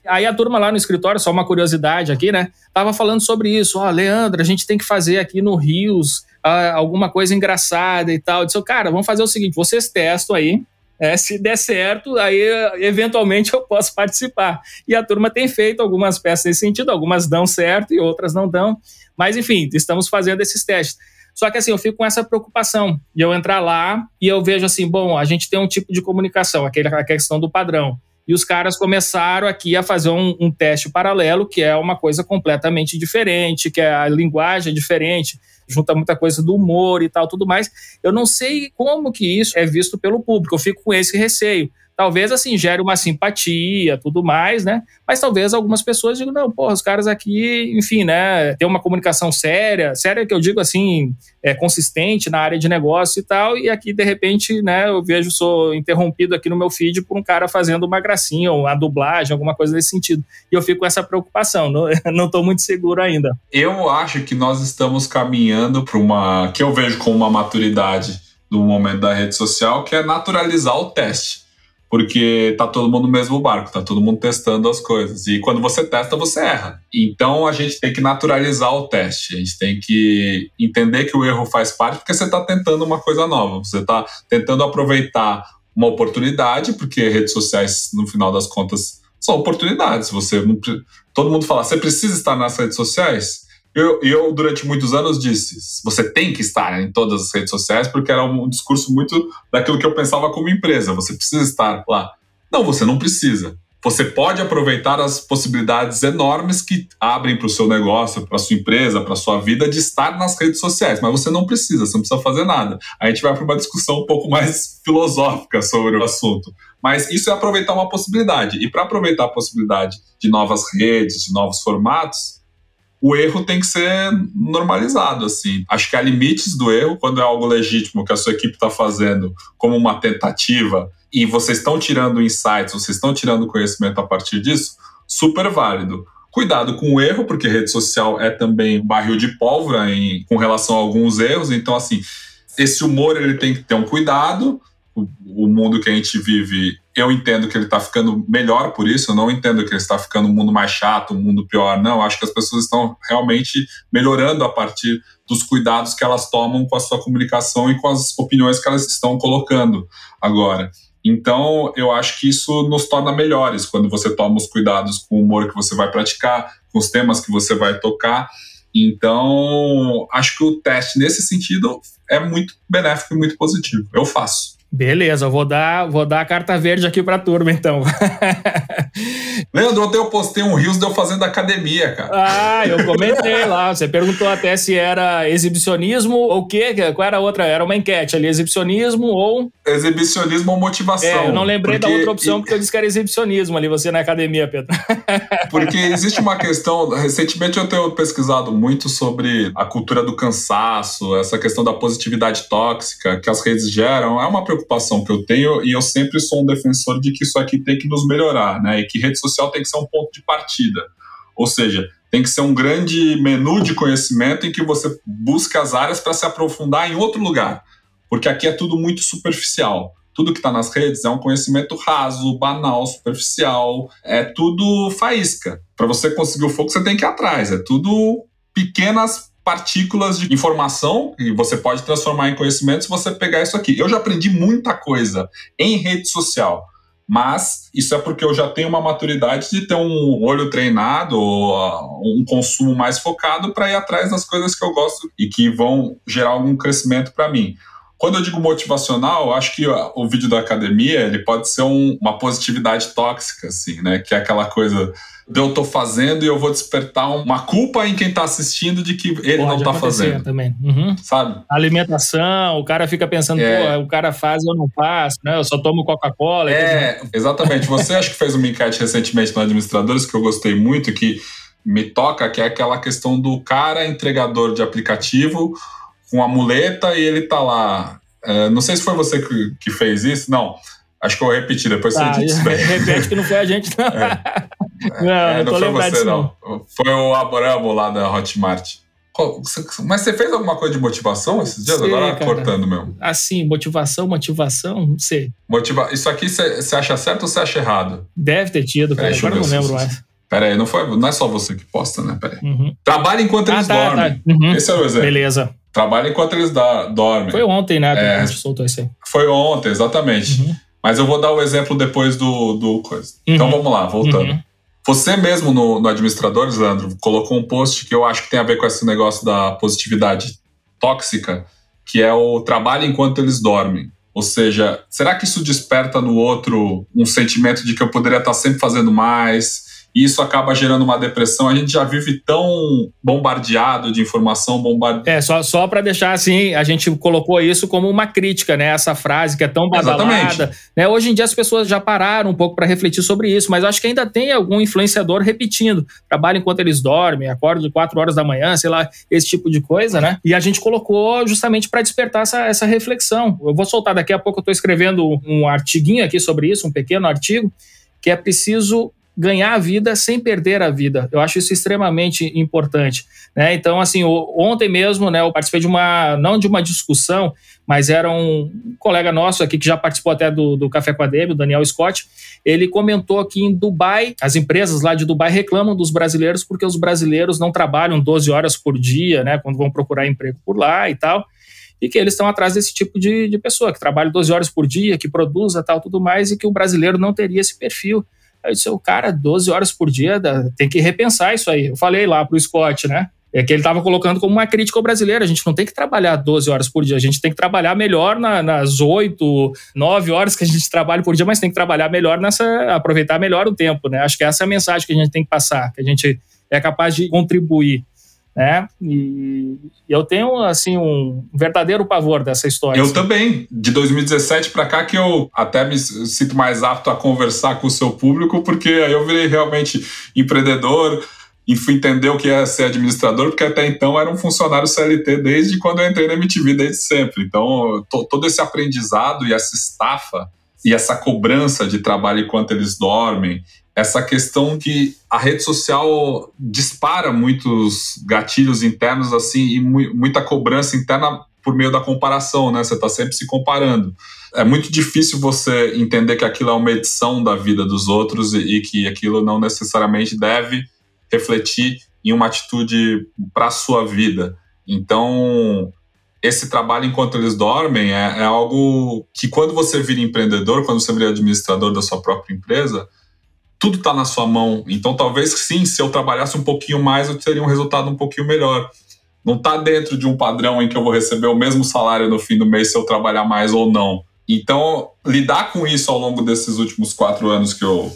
A: Aí a turma lá no escritório, só uma curiosidade aqui, né? Tava falando sobre isso. Ó, oh, Leandro, a gente tem que fazer aqui no Rios uh, alguma coisa engraçada e tal. Eu disse, cara, vamos fazer o seguinte: vocês testam aí. É, se der certo, aí eventualmente eu posso participar. E a turma tem feito algumas peças nesse sentido, algumas dão certo e outras não dão. Mas enfim, estamos fazendo esses testes. Só que assim, eu fico com essa preocupação de eu entrar lá e eu vejo assim, bom, a gente tem um tipo de comunicação, aquele, questão do padrão. E os caras começaram aqui a fazer um, um, teste paralelo, que é uma coisa completamente diferente, que é a linguagem é diferente, junta muita coisa do humor e tal, tudo mais. Eu não sei como que isso é visto pelo público, eu fico com esse receio talvez assim gere uma simpatia, tudo mais, né? Mas talvez algumas pessoas digam, não, porra, os caras aqui, enfim, né, tem uma comunicação séria, séria que eu digo assim, é consistente na área de negócio e tal, e aqui de repente, né, eu vejo sou interrompido aqui no meu feed por um cara fazendo uma gracinha ou uma dublagem, alguma coisa nesse sentido. E eu fico com essa preocupação, não, tô muito seguro ainda.
B: Eu acho que nós estamos caminhando para uma que eu vejo como uma maturidade do momento da rede social, que é naturalizar o teste porque tá todo mundo no mesmo barco, tá todo mundo testando as coisas. E quando você testa, você erra. Então a gente tem que naturalizar o teste, a gente tem que entender que o erro faz parte, porque você está tentando uma coisa nova, você está tentando aproveitar uma oportunidade, porque redes sociais, no final das contas, são oportunidades. Você não, todo mundo fala, você precisa estar nas redes sociais? Eu, eu, durante muitos anos, disse: você tem que estar em todas as redes sociais, porque era um discurso muito daquilo que eu pensava como empresa. Você precisa estar lá. Não, você não precisa. Você pode aproveitar as possibilidades enormes que abrem para o seu negócio, para a sua empresa, para a sua vida de estar nas redes sociais, mas você não precisa, você não precisa fazer nada. A gente vai para uma discussão um pouco mais filosófica sobre o assunto. Mas isso é aproveitar uma possibilidade. E para aproveitar a possibilidade de novas redes, de novos formatos, o erro tem que ser normalizado, assim. Acho que há limites do erro quando é algo legítimo que a sua equipe está fazendo como uma tentativa e vocês estão tirando insights, vocês estão tirando conhecimento a partir disso, super válido. Cuidado com o erro, porque rede social é também barril de pólvora em, com relação a alguns erros. Então, assim, esse humor ele tem que ter um cuidado, o, mundo que a gente vive, eu entendo que ele está ficando melhor por isso, eu não entendo que ele está ficando um mundo mais chato, um mundo pior, não. Acho que as pessoas estão realmente melhorando a partir dos cuidados que elas tomam com a sua comunicação e com as opiniões que elas estão colocando agora. Então, eu acho que isso nos torna melhores quando você toma os cuidados com o humor que você vai praticar, com os temas que você vai tocar. Então, acho que o teste nesse sentido é muito benéfico e muito positivo. Eu faço.
A: Beleza, vou dar, vou dar a carta verde aqui pra turma, então.
B: Leandro, ontem eu postei um Rios de eu fazendo academia, cara.
A: Ah, eu comentei lá. Você perguntou até se era exibicionismo ou o quê? Qual era a outra? Era uma enquete ali, exibicionismo ou...
B: Exibicionismo ou motivação.
A: É, eu não lembrei porque... da outra opção porque eu disse que era exibicionismo ali, você na academia, Pedro.
B: porque existe uma questão... Recentemente eu tenho pesquisado muito sobre a cultura do cansaço, essa questão da positividade tóxica que as redes geram. É uma preocupação preocupação que eu tenho e eu sempre sou um defensor de que isso aqui tem que nos melhorar, né? E que rede social tem que ser um ponto de partida. Ou seja, tem que ser um grande menu de conhecimento em que você busca as áreas para se aprofundar em outro lugar. Porque aqui é tudo muito superficial. Tudo que está nas redes é um conhecimento raso, banal, superficial, é tudo faísca. Para você conseguir o foco, você tem que ir atrás. É tudo pequenas partículas de informação e você pode transformar em conhecimento se você pegar isso aqui. Eu já aprendi muita coisa em rede social, mas isso é porque eu já tenho uma maturidade de ter um olho treinado, um consumo mais focado para ir atrás das coisas que eu gosto e que vão gerar algum crescimento para mim. Quando eu digo motivacional, acho que o vídeo da academia ele pode ser um, uma positividade tóxica, assim, né? Que é aquela coisa de eu tô fazendo e eu vou despertar uma culpa em quem tá assistindo de que ele Pode não tá fazendo.
A: também. Uhum.
B: Sabe?
A: Alimentação, o cara fica pensando, é. pô, o cara faz e eu não faço, né? Eu só tomo Coca-Cola.
B: É, exatamente. Você acho que fez uma enquete recentemente no Administradores que eu gostei muito, que me toca, que é aquela questão do cara entregador de aplicativo com a muleta e ele tá lá. É, não sei se foi você que, que fez isso, não. Acho que eu vou repetir, depois
A: tá,
B: você
A: diz. Repete que não foi a gente, não. É.
B: Não, é, não, foi você, não. Foi o Abramo lá da Hotmart. Mas você fez alguma coisa de motivação esses dias? Sei, Agora cara. cortando mesmo.
A: Assim, motivação, motivação, não sei.
B: Motiva... Isso aqui você acha certo ou você acha errado?
A: Deve ter tido, cara. Agora não lembro mais.
B: Pera aí, não, foi, não é só você que posta, né? Pera aí. Uhum. Trabalha enquanto ah, eles tá, dormem. Tá. Uhum. Esse é o exemplo.
A: Beleza.
B: Trabalha enquanto eles da, dormem.
A: Foi ontem, né? É, a gente soltou isso aí.
B: Foi ontem, exatamente. Uhum. Mas eu vou dar o exemplo depois do, do coisa. Então uhum. vamos lá, voltando. Você mesmo no, no Administradores, Leandro, colocou um post que eu acho que tem a ver com esse negócio da positividade tóxica, que é o trabalho enquanto eles dormem. Ou seja, será que isso desperta no outro um sentimento de que eu poderia estar sempre fazendo mais? E isso acaba gerando uma depressão. A gente já vive tão bombardeado de informação, bombardeado.
A: É, só, só para deixar assim, a gente colocou isso como uma crítica, né? Essa frase que é tão badalada. Né? Hoje em dia as pessoas já pararam um pouco para refletir sobre isso, mas acho que ainda tem algum influenciador repetindo. Trabalha enquanto eles dormem, acorda de 4 horas da manhã, sei lá, esse tipo de coisa, né? E a gente colocou justamente para despertar essa, essa reflexão. Eu vou soltar daqui a pouco, eu estou escrevendo um artiguinho aqui sobre isso, um pequeno artigo, que é preciso ganhar a vida sem perder a vida. Eu acho isso extremamente importante. Né? Então, assim, ontem mesmo, né, eu participei de uma, não de uma discussão, mas era um colega nosso aqui que já participou até do, do Café com a Demi, o Daniel Scott. Ele comentou que em Dubai, as empresas lá de Dubai reclamam dos brasileiros porque os brasileiros não trabalham 12 horas por dia, né, quando vão procurar emprego por lá e tal e que eles estão atrás desse tipo de, de pessoa, que trabalha 12 horas por dia, que produza tal, tudo mais, e que o brasileiro não teria esse perfil. Aí eu disse, o cara, 12 horas por dia, tem que repensar isso aí. Eu falei lá pro Scott, né? É que ele estava colocando como uma crítica ao brasileiro. A gente não tem que trabalhar 12 horas por dia, a gente tem que trabalhar melhor na, nas 8, 9 horas que a gente trabalha por dia, mas tem que trabalhar melhor nessa. aproveitar melhor o tempo, né? Acho que essa é a mensagem que a gente tem que passar, que a gente é capaz de contribuir né? E eu tenho assim um verdadeiro pavor dessa história.
B: Eu
A: assim.
B: também. De 2017 para cá que eu até me sinto mais apto a conversar com o seu público, porque aí eu virei realmente empreendedor e fui entender o que é ser administrador, porque até então era um funcionário CLT desde quando eu entrei na MTV, desde sempre. Então, todo esse aprendizado e essa estafa e essa cobrança de trabalho enquanto eles dormem essa questão que a rede social dispara muitos gatilhos internos assim e mu muita cobrança interna por meio da comparação, né? Você está sempre se comparando. É muito difícil você entender que aquilo é uma edição da vida dos outros e, e que aquilo não necessariamente deve refletir em uma atitude para a sua vida. Então, esse trabalho enquanto eles dormem é, é algo que quando você vira empreendedor, quando você vira administrador da sua própria empresa, tudo está na sua mão. Então, talvez sim, se eu trabalhasse um pouquinho mais, eu teria um resultado um pouquinho melhor. Não está dentro de um padrão em que eu vou receber o mesmo salário no fim do mês se eu trabalhar mais ou não. Então, lidar com isso ao longo desses últimos quatro anos que eu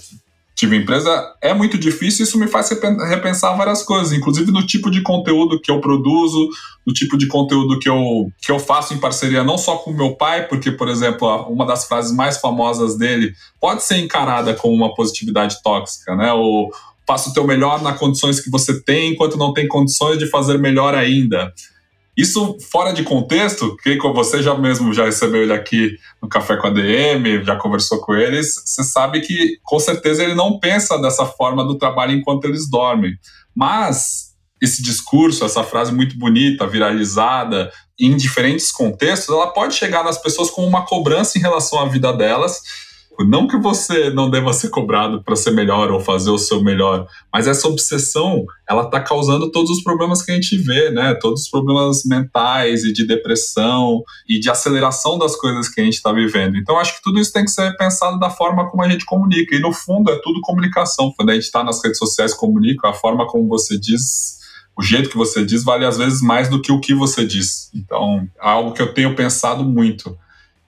B: tive empresa é muito difícil. Isso me faz repensar várias coisas, inclusive no tipo de conteúdo que eu produzo, no tipo de conteúdo que eu, que eu faço em parceria não só com meu pai, porque, por exemplo, uma das frases mais famosas dele pode ser encarada como uma positividade tóxica, né? O faça o teu melhor nas condições que você tem, enquanto não tem condições de fazer melhor ainda. Isso fora de contexto, que você já mesmo já recebeu ele aqui no Café com a DM, já conversou com eles, você sabe que com certeza ele não pensa dessa forma do trabalho enquanto eles dormem. Mas esse discurso, essa frase muito bonita, viralizada, em diferentes contextos, ela pode chegar nas pessoas como uma cobrança em relação à vida delas não que você não deva ser cobrado para ser melhor ou fazer o seu melhor, mas essa obsessão, ela está causando todos os problemas que a gente vê, né? Todos os problemas mentais e de depressão e de aceleração das coisas que a gente está vivendo. Então, acho que tudo isso tem que ser pensado da forma como a gente comunica. E, no fundo, é tudo comunicação. Quando a gente está nas redes sociais, comunica, a forma como você diz o jeito que você diz vale às vezes mais do que o que você diz. Então, é algo que eu tenho pensado muito.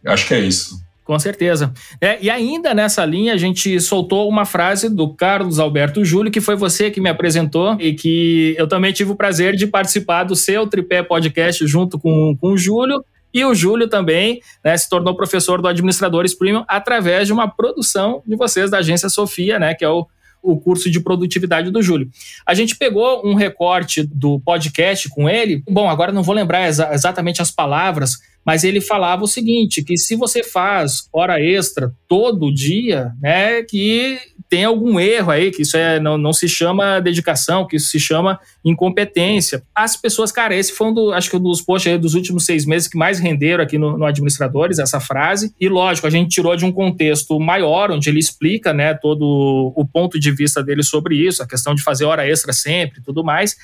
B: Acho que é isso.
A: Com certeza. É, e ainda nessa linha, a gente soltou uma frase do Carlos Alberto Júlio, que foi você que me apresentou e que eu também tive o prazer de participar do seu Tripé Podcast junto com, com o Júlio. E o Júlio também né, se tornou professor do Administradores Premium através de uma produção de vocês da agência Sofia, né, que é o, o curso de produtividade do Júlio. A gente pegou um recorte do podcast com ele. Bom, agora não vou lembrar exa exatamente as palavras, mas ele falava o seguinte, que se você faz hora extra todo dia, né, que tem algum erro aí, que isso é, não, não se chama dedicação, que isso se chama incompetência. As pessoas, cara, esse foi um do, acho que um dos posts dos últimos seis meses que mais renderam aqui no, no Administradores, essa frase. E lógico, a gente tirou de um contexto maior, onde ele explica, né, todo o ponto de vista dele sobre isso, a questão de fazer hora extra sempre e tudo mais.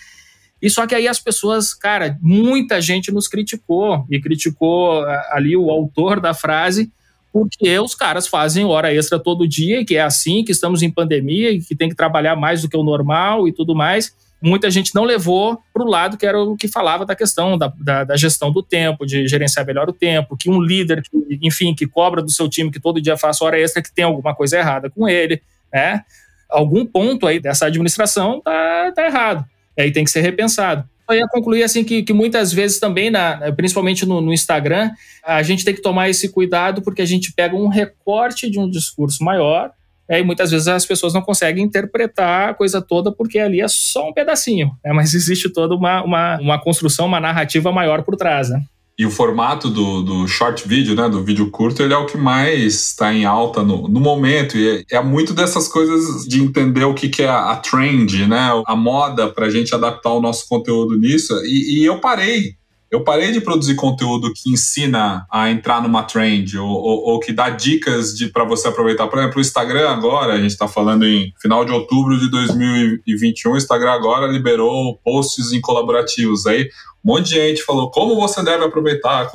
A: E só que aí as pessoas, cara, muita gente nos criticou e criticou ali o autor da frase porque os caras fazem hora extra todo dia, que é assim, que estamos em pandemia e que tem que trabalhar mais do que o normal e tudo mais. Muita gente não levou para o lado que era o que falava da questão da, da, da, gestão do tempo, de gerenciar melhor o tempo, que um líder, que, enfim, que cobra do seu time que todo dia faça hora extra, que tem alguma coisa errada com ele, né? Algum ponto aí dessa administração tá, tá errado. E aí tem que ser repensado. Eu ia concluir assim que, que muitas vezes também, na, principalmente no, no, Instagram, a gente tem que tomar esse cuidado porque a gente pega um recorte de um discurso maior e muitas vezes as pessoas não conseguem interpretar a coisa toda porque ali é só um pedacinho, né? mas existe toda uma, uma, uma construção, uma narrativa maior por trás. Né?
B: E o formato do, do short video, né, do vídeo curto, ele é o que mais está em alta no, no momento. E é, é, muito dessas coisas de entender o que, que é a trend, né, a moda, para a gente adaptar o nosso conteúdo nisso. E, e eu parei. Eu parei de produzir conteúdo que ensina a entrar numa trend ou, ou, ou que dá dicas para você aproveitar. Por exemplo, o Instagram agora, a gente está falando em final de outubro de 2021, o Instagram agora liberou posts em colaborativos. Aí um monte de gente falou como você deve aproveitar.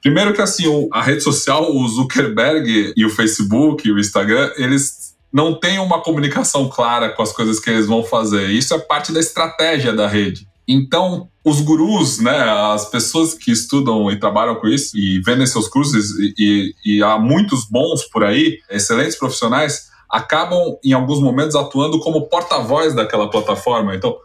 B: Primeiro que assim, a rede social, o Zuckerberg e o Facebook e o Instagram, eles não têm uma comunicação clara com as coisas que eles vão fazer. Isso é parte da estratégia da rede. Então, os gurus, né, as pessoas que estudam e trabalham com isso e vendem seus cursos, e, e, e há muitos bons por aí, excelentes profissionais, acabam em alguns momentos atuando como porta-voz daquela plataforma. Então,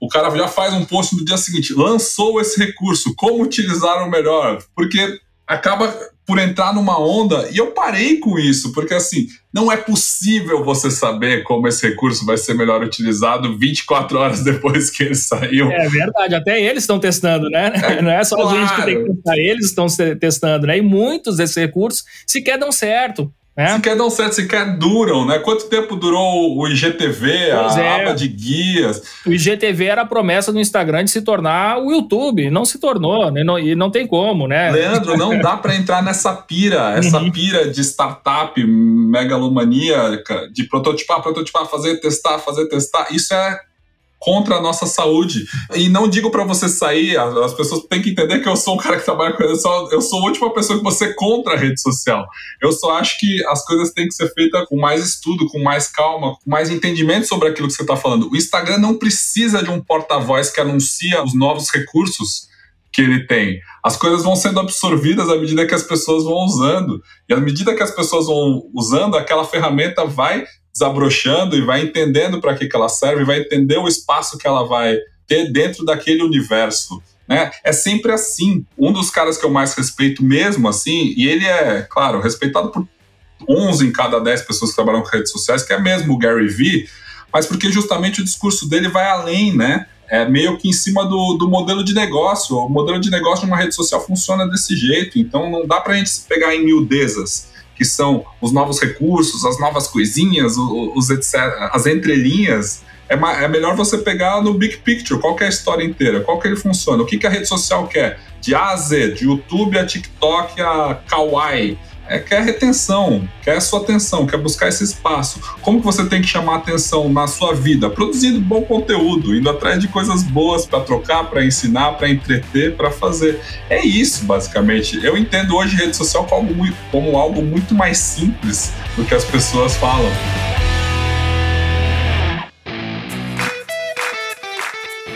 B: o cara já faz um post no dia seguinte, lançou esse recurso, como utilizar o melhor? Porque acaba por entrar numa onda e eu parei com isso, porque assim, não é possível você saber como esse recurso vai ser melhor utilizado 24 horas depois que ele saiu.
A: É verdade, até eles estão testando, né? É, não é só claro. a gente que tem que testar, eles estão testando, né? E muitos desses recursos sequer dão certo.
B: É. Se quer dar um certo, se quer duram, né? Quanto tempo durou o IGTV, pois a é. aba de guias?
A: O IGTV era a promessa do Instagram de se tornar o YouTube, não se tornou, né? não, e não tem como, né?
B: Leandro, não dá para entrar nessa pira, essa uhum. pira de startup megalomaníaca, de prototipar, prototipar, fazer, testar, fazer, testar. Isso é contra a nossa saúde. E não digo para você sair, as pessoas têm que entender que eu sou um cara que trabalha com isso, eu sou a última pessoa que você contra a rede social. Eu só acho que as coisas têm que ser feitas com mais estudo, com mais calma, com mais entendimento sobre aquilo que você está falando. O Instagram não precisa de um porta-voz que anuncia os novos recursos que ele tem. As coisas vão sendo absorvidas à medida que as pessoas vão usando. E à medida que as pessoas vão usando, aquela ferramenta vai desabrochando e vai entendendo para que, que ela serve, vai entender o espaço que ela vai ter dentro daquele universo. Né? É sempre assim. Um dos caras que eu mais respeito mesmo, assim, e ele é, claro, respeitado por 11 em cada 10 pessoas que trabalham com redes sociais, que é mesmo o Gary Vee, mas porque justamente o discurso dele vai além, né? é meio que em cima do, do modelo de negócio. O modelo de negócio de uma rede social funciona desse jeito, então não dá para a gente se pegar em miudezas, que são os novos recursos, as novas coisinhas, os, etc, as entrelinhas. É, é melhor você pegar no big picture, qual é a história inteira, qual que ele funciona, o que, que a rede social quer, de A a Z, de YouTube a TikTok a Kawaii, é, quer retenção, quer a sua atenção, quer buscar esse espaço. Como que você tem que chamar atenção na sua vida? Produzindo bom conteúdo, indo atrás de coisas boas para trocar, para ensinar, para entreter, para fazer. É isso, basicamente. Eu entendo hoje rede social como, como algo muito mais simples do que as pessoas falam.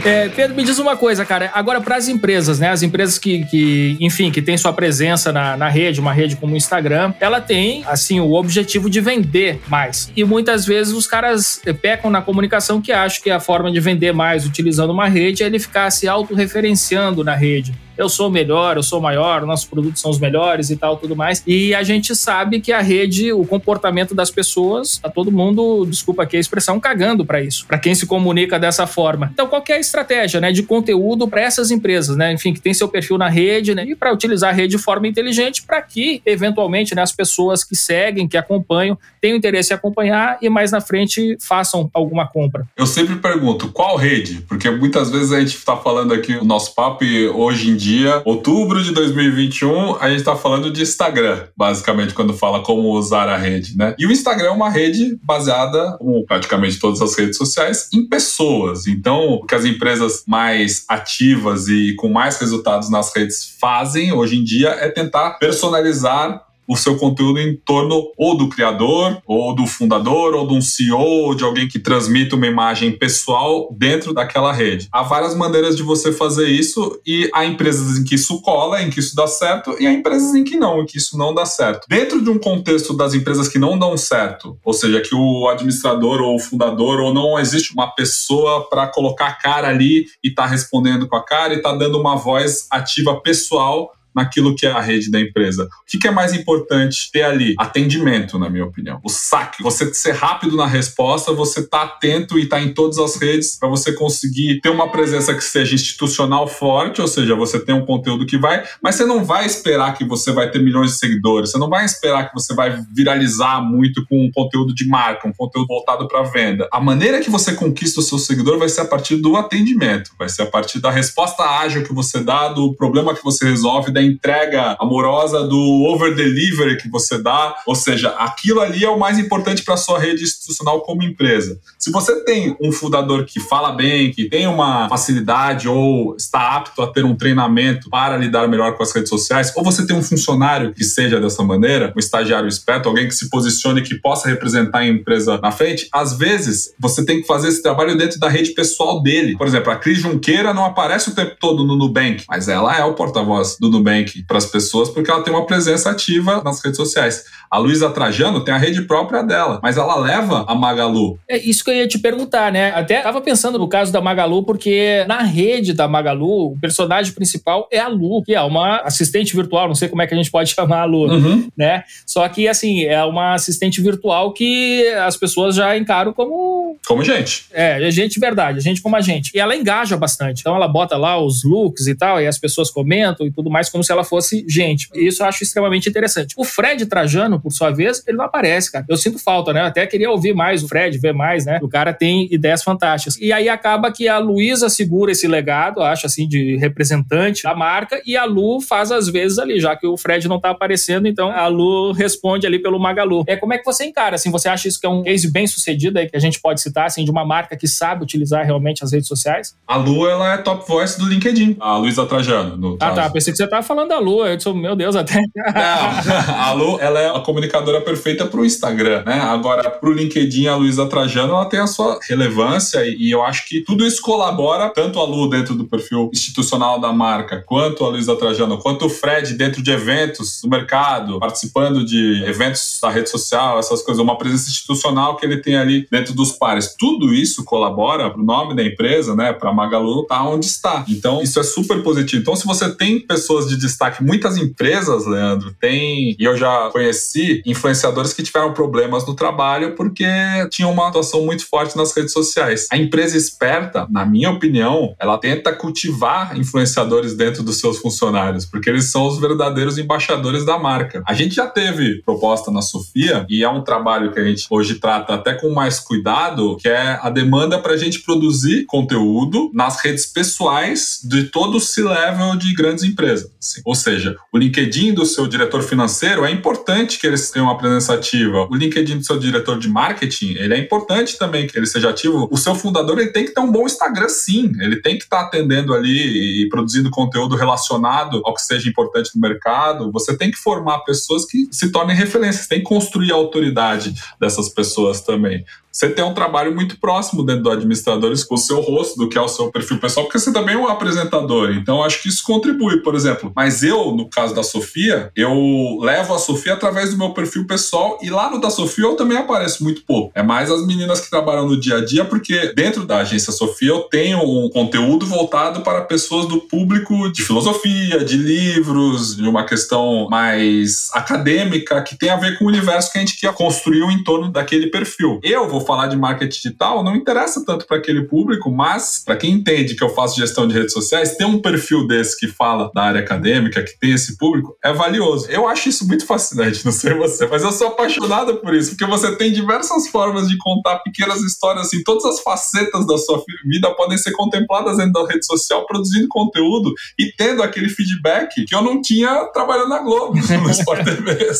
A: É, Pedro, me diz uma coisa, cara. Agora, para as empresas, né? As empresas que, que enfim, que têm sua presença na, na rede, uma rede como o Instagram, ela tem, assim, o objetivo de vender mais. E muitas vezes os caras pecam na comunicação que acham que a forma de vender mais utilizando uma rede é ele ficar se autorreferenciando na rede eu sou melhor, eu sou maior, nossos produtos são os melhores e tal, tudo mais. E a gente sabe que a rede, o comportamento das pessoas, tá todo mundo, desculpa aqui a expressão, cagando para isso, para quem se comunica dessa forma. Então, qual é a estratégia, né, de conteúdo para essas empresas, né, enfim, que tem seu perfil na rede, né, e para utilizar a rede de forma inteligente para que, eventualmente, né, as pessoas que seguem, que acompanham, tenham interesse em acompanhar e mais na frente façam alguma compra.
B: Eu sempre pergunto, qual rede? Porque muitas vezes a gente está falando aqui o nosso papo hoje em dia dia, outubro de 2021, a gente está falando de Instagram, basicamente, quando fala como usar a rede, né? E o Instagram é uma rede baseada, como praticamente todas as redes sociais, em pessoas. Então, o que as empresas mais ativas e com mais resultados nas redes fazem hoje em dia é tentar personalizar o seu conteúdo em torno ou do criador, ou do fundador, ou de um CEO, ou de alguém que transmite uma imagem pessoal dentro daquela rede. Há várias maneiras de você fazer isso e há empresas em que isso cola, em que isso dá certo, e há empresas em que não, em que isso não dá certo. Dentro de um contexto das empresas que não dão certo, ou seja, que o administrador ou o fundador ou não existe uma pessoa para colocar a cara ali e tá respondendo com a cara e tá dando uma voz ativa pessoal naquilo que é a rede da empresa. O que é mais importante ter ali? Atendimento, na minha opinião. O saque. Você ser rápido na resposta, você tá atento e tá em todas as redes para você conseguir ter uma presença que seja institucional forte, ou seja, você tem um conteúdo que vai, mas você não vai esperar que você vai ter milhões de seguidores, você não vai esperar que você vai viralizar muito com um conteúdo de marca, um conteúdo voltado para venda. A maneira que você conquista o seu seguidor vai ser a partir do atendimento, vai ser a partir da resposta ágil que você dá, do problema que você resolve, da entrega amorosa, do over delivery que você dá. Ou seja, aquilo ali é o mais importante para sua rede institucional como empresa. Se você tem um fundador que fala bem, que tem uma facilidade ou está apto a ter um treinamento para lidar melhor com as redes sociais, ou você tem um funcionário que seja dessa maneira, um estagiário esperto, alguém que se posicione que possa representar a empresa na frente, às vezes você tem que fazer esse trabalho dentro da rede pessoal dele. Por exemplo, a Cris Junqueira não aparece o tempo todo no Nubank, mas ela é o porta-voz do Nubank Para as pessoas porque ela tem uma presença ativa nas redes sociais. A Luísa Trajano tem a rede própria dela, mas ela leva a Magalu.
A: É isso que eu ia te perguntar, né? Até estava pensando no caso da Magalu, porque na rede da Magalu, o personagem principal é a Lu, que é uma assistente virtual, não sei como é que a gente pode chamar a Lu, uhum. né? Só que, assim, é uma assistente virtual que as pessoas já encaram como...
B: Como gente.
A: É, é gente verdade, gente como a gente. E ela engaja bastante. Então ela bota lá os looks e tal, e as pessoas comentam e tudo mais, como se ela fosse gente. Isso eu acho extremamente interessante. O Fred Trajano, por sua vez, ele não aparece, cara. Eu sinto falta, né? Até queria ouvir mais o Fred, ver mais, né? O cara tem ideias fantásticas. E aí acaba que a Luísa segura esse legado, acho assim, de representante da marca, e a Lu faz às vezes ali, já que o Fred não tá aparecendo, então a Lu responde ali pelo Magalu. É, como é que você encara? Assim, você acha isso que é um case bem sucedido aí, que a gente pode citar, assim, de uma marca que sabe utilizar realmente as redes sociais?
B: A Lu, ela é top voice do LinkedIn, a Luísa Trajano. No
A: ah, tá. Pensei que você tava falando da Lu. Eu disse, meu Deus, até.
B: Não, a Lu, ela é a comunicadora perfeita pro Instagram, né? Agora, pro LinkedIn, a Luísa Trajano, ela tem a sua relevância e eu acho que tudo isso colabora, tanto a Lu dentro do perfil institucional da marca, quanto a Luísa Trajano, quanto o Fred dentro de eventos do mercado, participando de eventos da rede social, essas coisas, uma presença institucional que ele tem ali dentro dos pares. Tudo isso colabora pro nome da empresa, né? Pra Magalu tá onde está. Então, isso é super positivo. Então, se você tem pessoas de destaque, muitas empresas, Leandro, tem, e eu já conheci influenciadores que tiveram problemas no trabalho porque tinham uma atuação muito forte nas redes sociais. A empresa esperta, na minha opinião, ela tenta cultivar influenciadores dentro dos seus funcionários, porque eles são os verdadeiros embaixadores da marca. A gente já teve proposta na Sofia e é um trabalho que a gente hoje trata até com mais cuidado, que é a demanda para a gente produzir conteúdo nas redes pessoais de todo o C-level de grandes empresas. Assim. Ou seja, o LinkedIn do seu diretor financeiro é importante que eles tenham uma presença ativa. O LinkedIn do seu diretor de marketing, ele é importante também que ele seja ativo. O seu fundador, ele tem que ter um bom Instagram, sim. Ele tem que estar tá atendendo ali e produzindo conteúdo relacionado ao que seja importante no mercado. Você tem que formar pessoas que se tornem referências. Tem que construir a autoridade dessas pessoas também você tem um trabalho muito próximo dentro do administrador com o seu rosto, do que é o seu perfil pessoal, porque você também é um apresentador. Então, acho que isso contribui, por exemplo. Mas eu, no caso da Sofia, eu levo a Sofia através do meu perfil pessoal e lá no da Sofia eu também apareço muito pouco. É mais as meninas que trabalham no dia a dia, porque dentro da agência Sofia eu tenho um conteúdo voltado para pessoas do público de filosofia, de livros, de uma questão mais acadêmica que tem a ver com o universo que a gente quer construir em torno daquele perfil. Eu vou falar de marketing digital, não interessa tanto para aquele público, mas para quem entende que eu faço gestão de redes sociais, ter um perfil desse que fala da área acadêmica, que tem esse público, é valioso. Eu acho isso muito fascinante, não sei você, mas eu sou apaixonada por isso, porque você tem diversas formas de contar pequenas histórias, assim, todas as facetas da sua vida podem ser contempladas dentro da rede social, produzindo conteúdo e tendo aquele feedback que eu não tinha trabalhando na Globo, no Sport TV.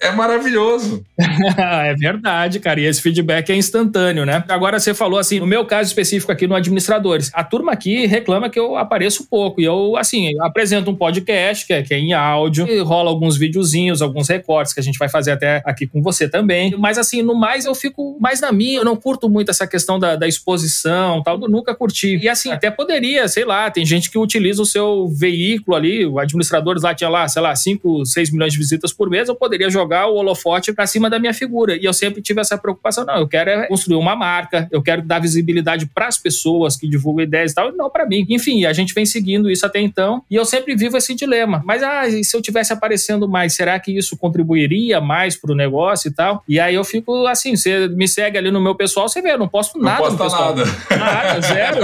B: é maravilhoso.
A: é verdade, cara, e esse feedback é instantâneo, né? Agora você falou assim, no meu caso específico aqui no Administradores, a turma aqui reclama que eu apareço pouco. E eu, assim, apresento um podcast que é, que é em áudio, e rola alguns videozinhos, alguns recortes que a gente vai fazer até aqui com você também. Mas, assim, no mais eu fico mais na minha, eu não curto muito essa questão da, da exposição tal, eu nunca curti. E, assim, até poderia, sei lá, tem gente que utiliza o seu veículo ali, o Administradores lá tinha lá, sei lá, 5, 6 milhões de visitas por mês, eu poderia jogar o holofote pra cima da minha figura. E eu sempre tive essa preocupação, não, eu quero é construir uma marca, eu quero dar visibilidade para as pessoas que divulgam ideias e tal, e não para mim. Enfim, a gente vem seguindo isso até então e eu sempre vivo esse dilema. Mas ah, se eu tivesse aparecendo mais, será que isso contribuiria mais para o negócio e tal? E aí eu fico assim, você me segue ali no meu pessoal, você vê, eu não posto nada
B: não
A: pessoal.
B: nada.
A: Nada, zero.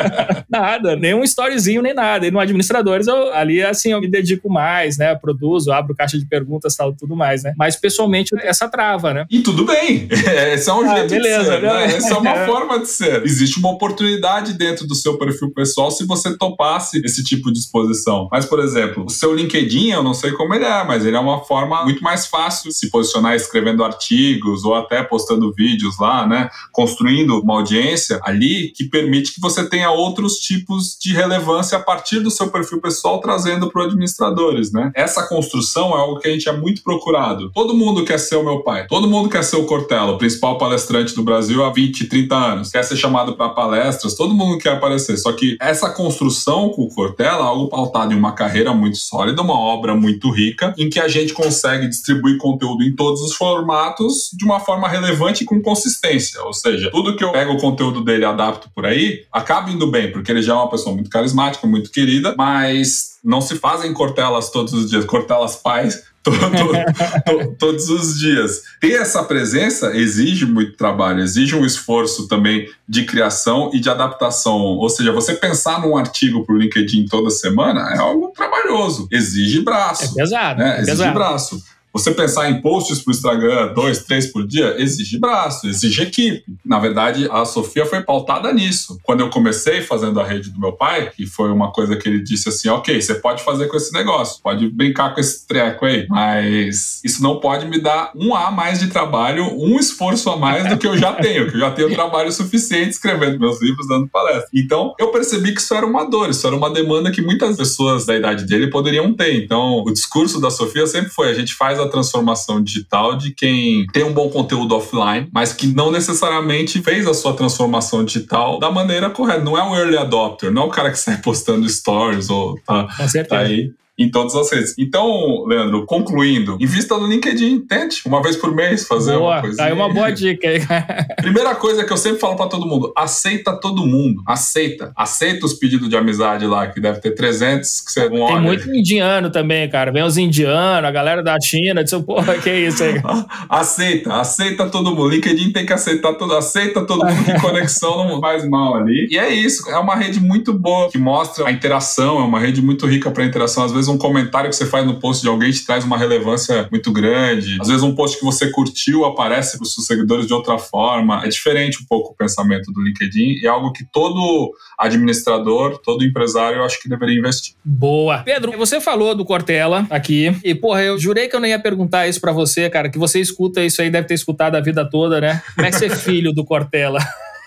A: nada, nem um storyzinho, nem nada. E no Administradores, eu, ali assim, eu me dedico mais, né? Produzo, abro caixa de perguntas e tal, tudo mais, né? Mas pessoalmente, essa trava, né?
B: E tudo bem. Esse é um ah, jeito beleza, ser, né? Essa é uma é. forma de ser. Existe uma oportunidade dentro do seu perfil pessoal se você topasse esse tipo de exposição. Mas, por exemplo, o seu LinkedIn, eu não sei como ele é, mas ele é uma forma muito mais fácil de se posicionar escrevendo artigos ou até postando vídeos lá, né? Construindo uma audiência ali que permite que você tenha outros tipos de relevância a partir do seu perfil pessoal trazendo para os administradores, né? Essa construção é algo que a gente é muito procurado. Todo mundo quer ser o meu pai, todo mundo quer ser o Cortella, o principal palestrante do Brasil há 20, 30 anos, quer ser chamado para palestras, todo mundo quer aparecer. Só que essa construção com o Cortella é algo pautado em uma carreira muito sólida, uma obra muito rica, em que a gente consegue distribuir conteúdo em todos os formatos de uma forma relevante e com consistência. Ou seja, tudo que eu pego o conteúdo dele e adapto por aí, acaba indo bem, porque ele já é uma pessoa muito carismática, muito querida, mas não se fazem cortelas todos os dias, cortelas pais todo, to, todos os dias. Ter essa presença exige muito trabalho, exige um esforço também de criação e de adaptação. Ou seja, você pensar num artigo para o LinkedIn toda semana é algo trabalhoso, exige braço.
A: É pesado. Né?
B: É exige
A: pesado.
B: braço. Você pensar em posts para o Instagram, dois, três por dia, exige braço, exige equipe. Na verdade, a Sofia foi pautada nisso. Quando eu comecei fazendo a rede do meu pai, que foi uma coisa que ele disse assim: ok, você pode fazer com esse negócio, pode brincar com esse treco aí, mas isso não pode me dar um A mais de trabalho, um esforço a mais do que eu já tenho, que eu já tenho trabalho suficiente escrevendo meus livros, dando palestra. Então, eu percebi que isso era uma dor, isso era uma demanda que muitas pessoas da idade dele poderiam ter. Então, o discurso da Sofia sempre foi: a gente faz transformação digital de quem tem um bom conteúdo offline, mas que não necessariamente fez a sua transformação digital da maneira correta. Não é um early adopter, não é o cara que sai postando stories ou tá, tá aí em todas as redes. Então, Leandro, concluindo, invista no LinkedIn, tente uma vez por mês fazer
A: boa,
B: uma coisa.
A: Aí uma boa dica aí.
B: Primeira coisa que eu sempre falo para todo mundo, aceita todo mundo, aceita. Aceita os pedidos de amizade lá, que deve ter 300 que você
A: não Tem muito indiano também, cara. Vem os indianos, a galera da China, diz, porra, que isso aí.
B: aceita, aceita todo mundo. LinkedIn tem que aceitar todo, aceita todo mundo que conexão não faz mal ali. E é isso, é uma rede muito boa que mostra a interação, é uma rede muito rica para interação. Às vezes vezes um comentário que você faz no post de alguém te traz uma relevância muito grande. Às vezes um post que você curtiu aparece para os seus seguidores de outra forma. É diferente um pouco o pensamento do LinkedIn e é algo que todo administrador, todo empresário, eu acho que deveria investir.
A: Boa. Pedro, você falou do Cortella aqui e, porra, eu jurei que eu não ia perguntar isso para você, cara, que você escuta isso aí, deve ter escutado a vida toda, né? Como é que você é filho do Cortella?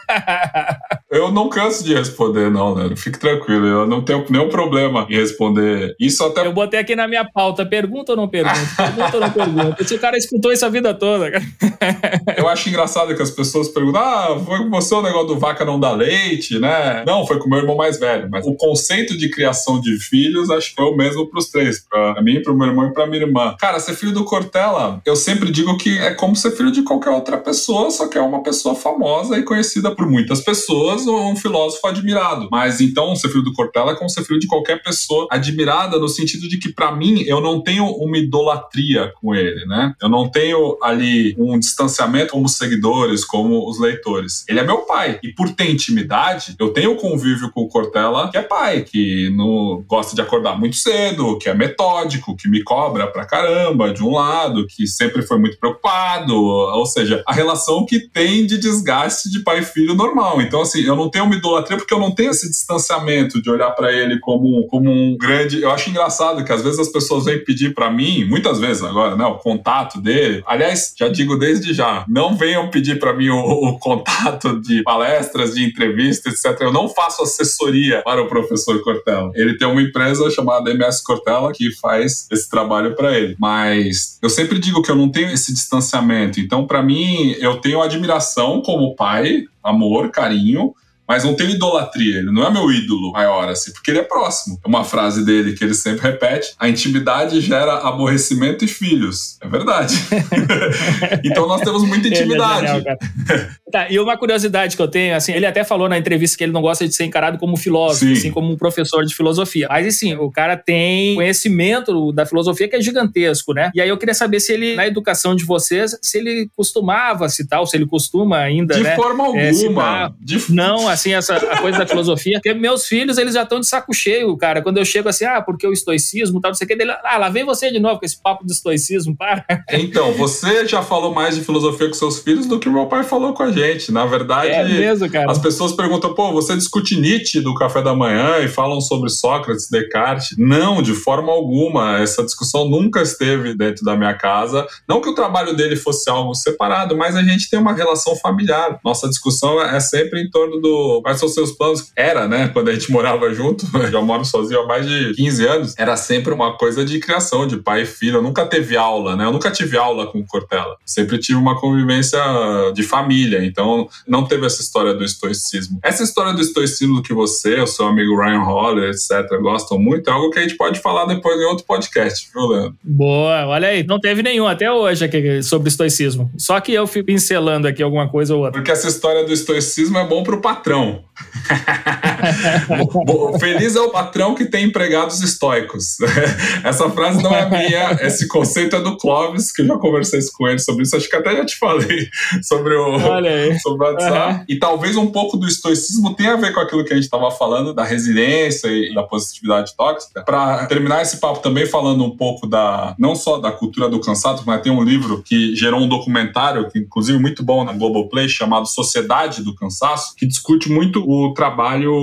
B: eu não canso de responder, não, né? Fique tranquilo, eu não tenho nenhum problema em responder. Isso até.
A: Eu botei aqui na minha pauta: pergunta ou não pergunta? Pergunta ou não pergunta? Esse cara escutou isso a vida toda, cara.
B: eu acho engraçado que as pessoas perguntam: ah, foi com você o negócio do vaca não dá leite, né? Não, foi com o meu irmão mais velho. Mas o conceito de criação de filhos acho que foi o mesmo pros três: pra mim, pro meu irmão e pra minha irmã. Cara, ser filho do Cortella, eu sempre digo que é como ser filho de qualquer outra pessoa, só que é uma pessoa famosa e conhecida por muitas pessoas ou um filósofo admirado. Mas então, ser filho do Cortella é como ser filho de qualquer pessoa admirada, no sentido de que, para mim, eu não tenho uma idolatria com ele, né? Eu não tenho ali um distanciamento como seguidores, como os leitores. Ele é meu pai. E por ter intimidade, eu tenho convívio com o Cortella, que é pai, que não gosta de acordar muito cedo, que é metódico, que me cobra pra caramba, de um lado, que sempre foi muito preocupado. Ou seja, a relação que tem de desgaste de pai e filho normal. Então, assim, eu não tenho uma idolatria porque eu não tenho esse distanciamento de olhar para ele como, como um grande. Eu acho engraçado que às vezes as pessoas vêm pedir para mim, muitas vezes agora, né, o contato dele. Aliás, já digo desde já, não venham pedir para mim o, o, contato de palestras, de entrevistas, etc. Eu não faço assessoria para o professor Cortella. Ele tem uma empresa chamada MS Cortella que faz esse trabalho para ele. Mas eu sempre digo que eu não tenho esse distanciamento. Então, para mim, eu tenho admiração como pai, amor, carinho, mas não tenho idolatria, ele não é meu ídolo maior, assim, porque ele é próximo. Uma frase dele que ele sempre repete: a intimidade gera aborrecimento e filhos. É verdade. então nós temos muita é intimidade. É genial,
A: tá, e uma curiosidade que eu tenho, assim, ele até falou na entrevista que ele não gosta de ser encarado como filósofo, Sim. assim como um professor de filosofia. Mas assim, o cara tem conhecimento da filosofia que é gigantesco, né? E aí eu queria saber se ele, na educação de vocês, se ele costumava citar, ou se ele costuma ainda.
B: De
A: né,
B: forma é, alguma.
A: É, de... Não, assim, assim, essa coisa da filosofia. Porque meus filhos, eles já estão de saco cheio, cara. Quando eu chego assim, ah, porque o estoicismo, tal, não sei o que, dele, ah, lá vem você de novo com esse papo de estoicismo, para.
B: Então, você já falou mais de filosofia com seus filhos do que meu pai falou com a gente. Na verdade,
A: é mesmo, cara.
B: as pessoas perguntam, pô, você discute Nietzsche do café da manhã e falam sobre Sócrates, Descartes. Não, de forma alguma. Essa discussão nunca esteve dentro da minha casa. Não que o trabalho dele fosse algo separado, mas a gente tem uma relação familiar. Nossa discussão é sempre em torno do quais são os seus planos? Era, né? Quando a gente morava junto, já moro sozinho há mais de 15 anos, era sempre uma coisa de criação, de pai e filho. Eu nunca teve aula, né? Eu nunca tive aula com Cortella. Sempre tive uma convivência de família, então não teve essa história do estoicismo. Essa história do estoicismo que você, o seu amigo Ryan Holler, etc., gostam muito, é algo que a gente pode falar depois em outro podcast, viu, Leandro?
A: Boa, olha aí. Não teve nenhum até hoje aqui sobre estoicismo. Só que eu fico pincelando aqui alguma coisa ou outra.
B: Porque essa história do estoicismo é bom pro patrão. Feliz é o patrão que tem empregados estoicos. Essa frase não é minha, esse conceito é do Clóvis, que eu já conversei com ele sobre isso. Acho que até já te falei sobre o, sobre o WhatsApp. Uhum. E talvez um pouco do estoicismo tenha a ver com aquilo que a gente estava falando, da resiliência e da positividade tóxica. Para terminar esse papo também falando um pouco da, não só da cultura do cansado, mas tem um livro que gerou um documentário, que inclusive muito bom na Globoplay, chamado Sociedade do Cansaço, que discute muito o trabalho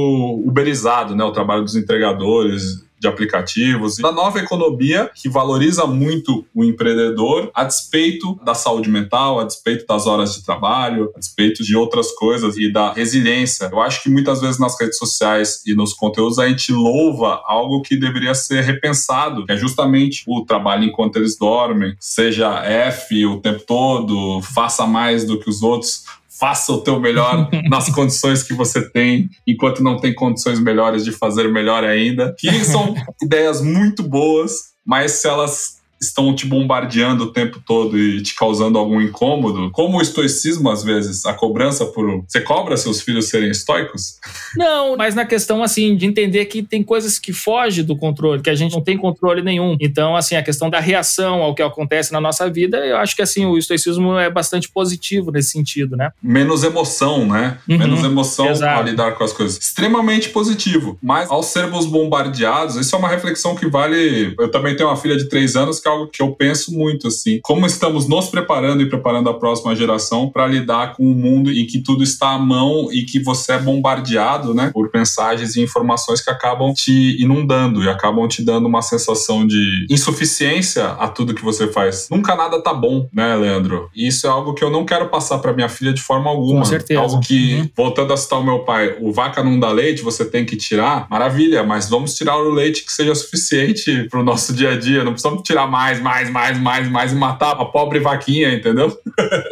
B: uberizado, né? O trabalho dos entregadores, de aplicativos, da nova economia que valoriza muito o empreendedor a despeito da saúde mental, a despeito das horas de trabalho, a despeito de outras coisas e da resiliência. Eu acho que muitas vezes nas redes sociais e nos conteúdos a gente louva algo que deveria ser repensado, que é justamente o trabalho enquanto eles dormem, seja F o tempo todo, faça mais do que os outros faça o teu melhor nas condições que você tem, enquanto não tem condições melhores de fazer melhor ainda. Que são ideias muito boas, mas se elas estão te bombardeando o tempo todo e te causando algum incômodo. Como o estoicismo, às vezes, a cobrança por. Você cobra seus filhos serem estoicos?
A: Não, mas na questão, assim, de entender que tem coisas que fogem do controle, que a gente não tem controle nenhum. Então, assim, a questão da reação ao que acontece na nossa vida, eu acho que, assim, o estoicismo é bastante positivo nesse sentido, né?
B: Menos emoção, né? Uhum, Menos emoção para lidar com as coisas. Extremamente positivo. Mas, ao sermos bombardeados, isso é uma reflexão que vale. Eu também tenho uma filha de três anos que é algo que eu penso muito assim. Como estamos nos preparando e preparando a próxima geração para lidar com um mundo em que tudo está à mão e que você é bombardeado, né, por mensagens e informações que acabam te inundando e acabam te dando uma sensação de insuficiência a tudo que você faz. Nunca nada tá bom, né, Leandro? E isso é algo que eu não quero passar para minha filha de forma alguma.
A: Com certeza.
B: Algo que, uhum. voltando a citar o meu pai, o vaca não dá leite, você tem que tirar. Maravilha, mas vamos tirar o leite que seja suficiente para o nosso dia a dia. Não precisamos tirar mais, mais, mais, mais, mais e matar a pobre vaquinha, entendeu?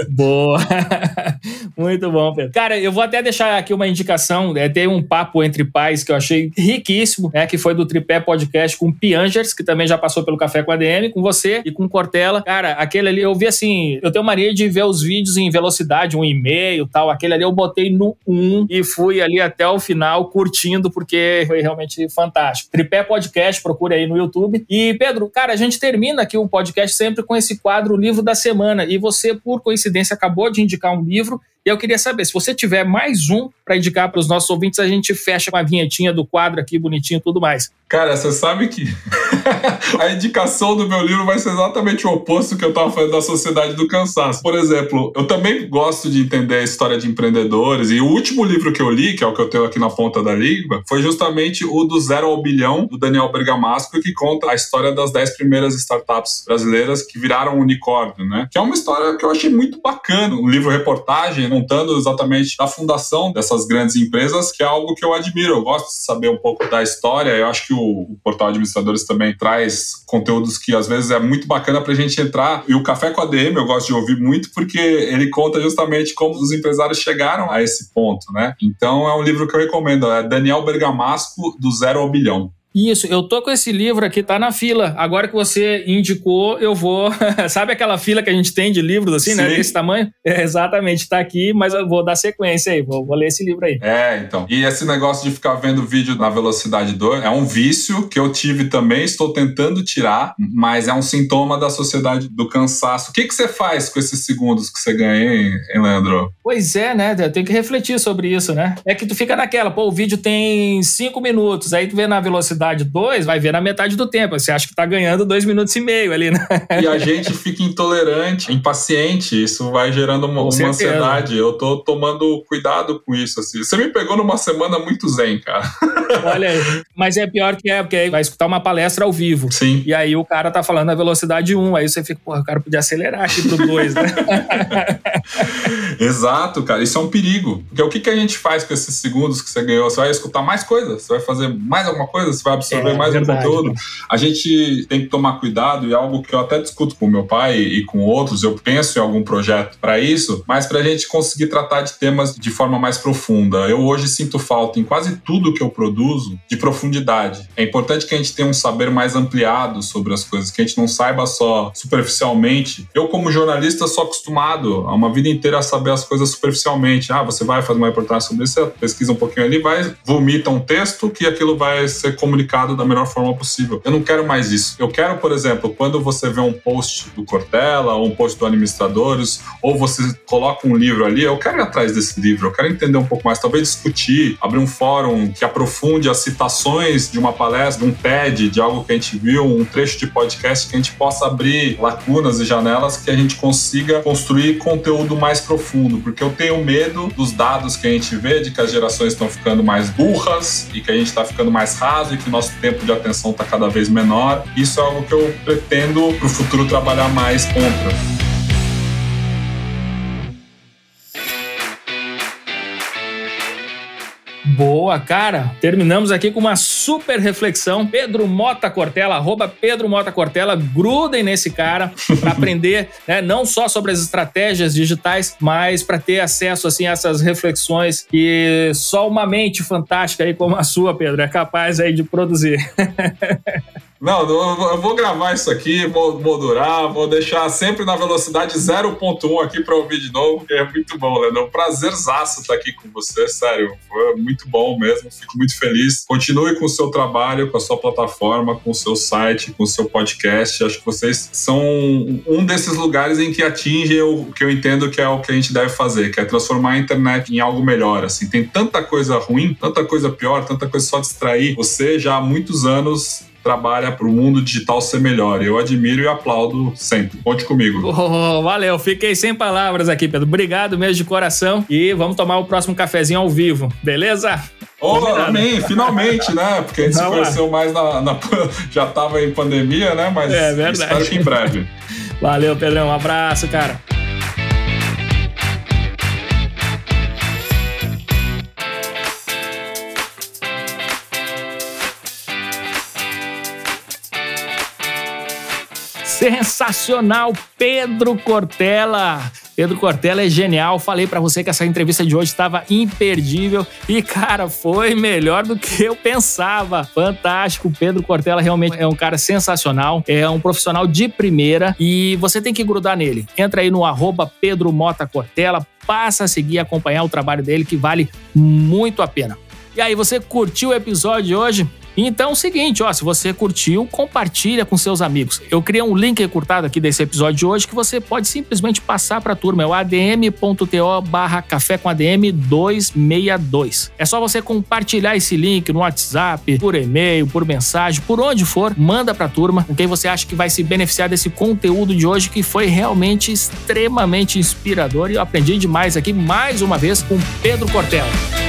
A: Boa! Muito bom, Pedro. Cara, eu vou até deixar aqui uma indicação. É, tem um papo entre pais que eu achei riquíssimo, né? Que foi do Tripé Podcast com o Piangers, que também já passou pelo Café com a DM, com você e com Cortella. Cara, aquele ali, eu vi assim, eu tenho mania de ver os vídeos em velocidade, um e-mail tal. Aquele ali eu botei no 1 e fui ali até o final curtindo, porque foi realmente fantástico. Tripé Podcast, procure aí no YouTube. E, Pedro, cara, a gente termina aqui o podcast sempre com esse quadro Livro da Semana. E você, por coincidência, acabou de indicar um livro e eu queria saber, se você tiver mais um para indicar para os nossos ouvintes, a gente fecha com a vinhetinha do quadro aqui, bonitinho e tudo mais.
B: Cara, você sabe que a indicação do meu livro vai ser exatamente o oposto que eu estava falando da Sociedade do Cansaço. Por exemplo, eu também gosto de entender a história de empreendedores, e o último livro que eu li, que é o que eu tenho aqui na ponta da língua, foi justamente o do Zero ao Bilhão, do Daniel Bergamasco, que conta a história das 10 primeiras startups brasileiras que viraram unicórnio, né? Que é uma história que eu achei muito bacana, um livro-reportagem, contando exatamente da fundação dessas grandes empresas, que é algo que eu admiro. Eu gosto de saber um pouco da história. Eu acho que o, o portal Administradores também traz conteúdos que às vezes é muito bacana para a gente entrar. E o Café com a DM eu gosto de ouvir muito porque ele conta justamente como os empresários chegaram a esse ponto, né? Então é um livro que eu recomendo. É Daniel Bergamasco, do Zero ao Bilhão.
A: Isso, eu tô com esse livro aqui, tá na fila. Agora que você indicou, eu vou. Sabe aquela fila que a gente tem de livros assim, né, Sim. né? Desse tamanho? É, exatamente, tá aqui, mas eu vou dar sequência aí, vou, vou, ler esse livro aí.
B: É, então. E esse negócio de ficar vendo vídeo na velocidade 2 é um vício que eu tive também, estou tentando tirar, mas é um sintoma da sociedade do cansaço. O que, que você faz com esses segundos que você ganha, hein, hein Leandro?
A: Pois é, né? Eu tenho que refletir sobre isso, né? É que tu fica naquela, pô, o vídeo tem cinco minutos, aí tu vê na velocidade velocidade 2, vai ver na metade do tempo. Você acha que tá ganhando dois minutos e meio ali, né?
B: E a gente fica intolerante, impaciente. Isso vai gerando uma, uma ansiedade. Eu tô tomando cuidado com isso. Assim. Você me pegou numa semana muito zen, cara.
A: Olha. Mas é pior que é, porque aí vai escutar uma palestra ao vivo.
B: Sim.
A: E aí o cara tá falando a velocidade 1. Aí você fica, porra, o cara podia acelerar aqui pro 2, né?
B: Exato, cara. Isso é um perigo. Porque o que, que a gente faz com esses segundos que você ganhou? Você vai escutar mais coisas? Você vai fazer mais alguma coisa? Você vai absorver é, mais verdade, um conteúdo. A gente tem que tomar cuidado e é algo que eu até discuto com meu pai e com outros, eu penso em algum projeto para isso, mas para a gente conseguir tratar de temas de forma mais profunda. Eu hoje sinto falta em quase tudo que eu produzo de profundidade. É importante que a gente tenha um saber mais ampliado sobre as coisas, que a gente não saiba só superficialmente. Eu, como jornalista, sou acostumado a uma vida inteira a saber as coisas superficialmente. Ah, você vai fazer uma reportagem sobre isso, pesquisa um pouquinho ali, vai, vomita um texto que aquilo vai ser comunicado da melhor forma possível. Eu não quero mais isso. Eu quero, por exemplo, quando você vê um post do Cortella, ou um post do Administradores, ou você coloca um livro ali, eu quero ir atrás desse livro, eu quero entender um pouco mais, talvez discutir, abrir um fórum que aprofunde as citações de uma palestra, de um TED, de algo que a gente viu, um trecho de podcast que a gente possa abrir lacunas e janelas que a gente consiga construir conteúdo mais profundo, porque eu tenho medo dos dados que a gente vê de que as gerações estão ficando mais burras e que a gente está ficando mais raso e que nosso tempo de atenção está cada vez menor. Isso é algo que eu pretendo para o futuro trabalhar mais contra.
A: Boa, cara. Terminamos aqui com uma super reflexão. Pedro Mota Cortella, arroba Pedro Mota Cortella, grudem nesse cara para aprender, né, não só sobre as estratégias digitais, mas para ter acesso assim a essas reflexões que só uma mente fantástica aí como a sua, Pedro, é capaz aí de produzir.
B: Não, eu vou gravar isso aqui, vou moldurar, vou deixar sempre na velocidade 0.1 aqui para ouvir de novo, que é muito bom, Leandro. É um prazerzaço estar aqui com você, sério. Foi muito bom mesmo, fico muito feliz. Continue com o seu trabalho, com a sua plataforma, com o seu site, com o seu podcast. Acho que vocês são um desses lugares em que atingem o que eu entendo que é o que a gente deve fazer, que é transformar a internet em algo melhor. Assim, tem tanta coisa ruim, tanta coisa pior, tanta coisa só distrair. Você já há muitos anos trabalha para o mundo digital ser melhor. Eu admiro e aplaudo sempre. Conte comigo.
A: Oh, valeu, fiquei sem palavras aqui, Pedro. Obrigado mesmo de coração e vamos tomar o próximo cafezinho ao vivo, beleza?
B: Oh, amém, finalmente, né? Porque a gente se conheceu mais na, na, Já estava em pandemia, né? Mas é verdade. espero que em breve.
A: Valeu, Pedrão. Um abraço, cara. Sensacional, Pedro Cortella. Pedro Cortella é genial. Falei para você que essa entrevista de hoje estava imperdível e, cara, foi melhor do que eu pensava. Fantástico. Pedro Cortella realmente é um cara sensacional, é um profissional de primeira e você tem que grudar nele. Entra aí no arroba Pedro Mota Cortella, passa a seguir e acompanhar o trabalho dele que vale muito a pena. E aí, você curtiu o episódio de hoje? Então é o seguinte, ó, se você curtiu, compartilha com seus amigos. Eu criei um link encurtado aqui desse episódio de hoje que você pode simplesmente passar para a turma, é o adm.to barra café com ADM 262. É só você compartilhar esse link no WhatsApp, por e-mail, por mensagem, por onde for, manda para a turma com quem você acha que vai se beneficiar desse conteúdo de hoje que foi realmente extremamente inspirador e eu aprendi demais aqui mais uma vez com Pedro Cortella.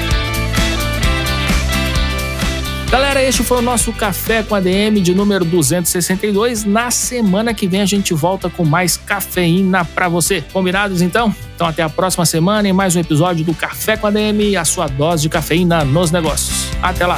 A: Galera, este foi o nosso Café com ADM de número 262. Na semana que vem a gente volta com mais cafeína para você. Combinados então? Então até a próxima semana em mais um episódio do Café com ADM, a sua dose de cafeína nos negócios. Até lá!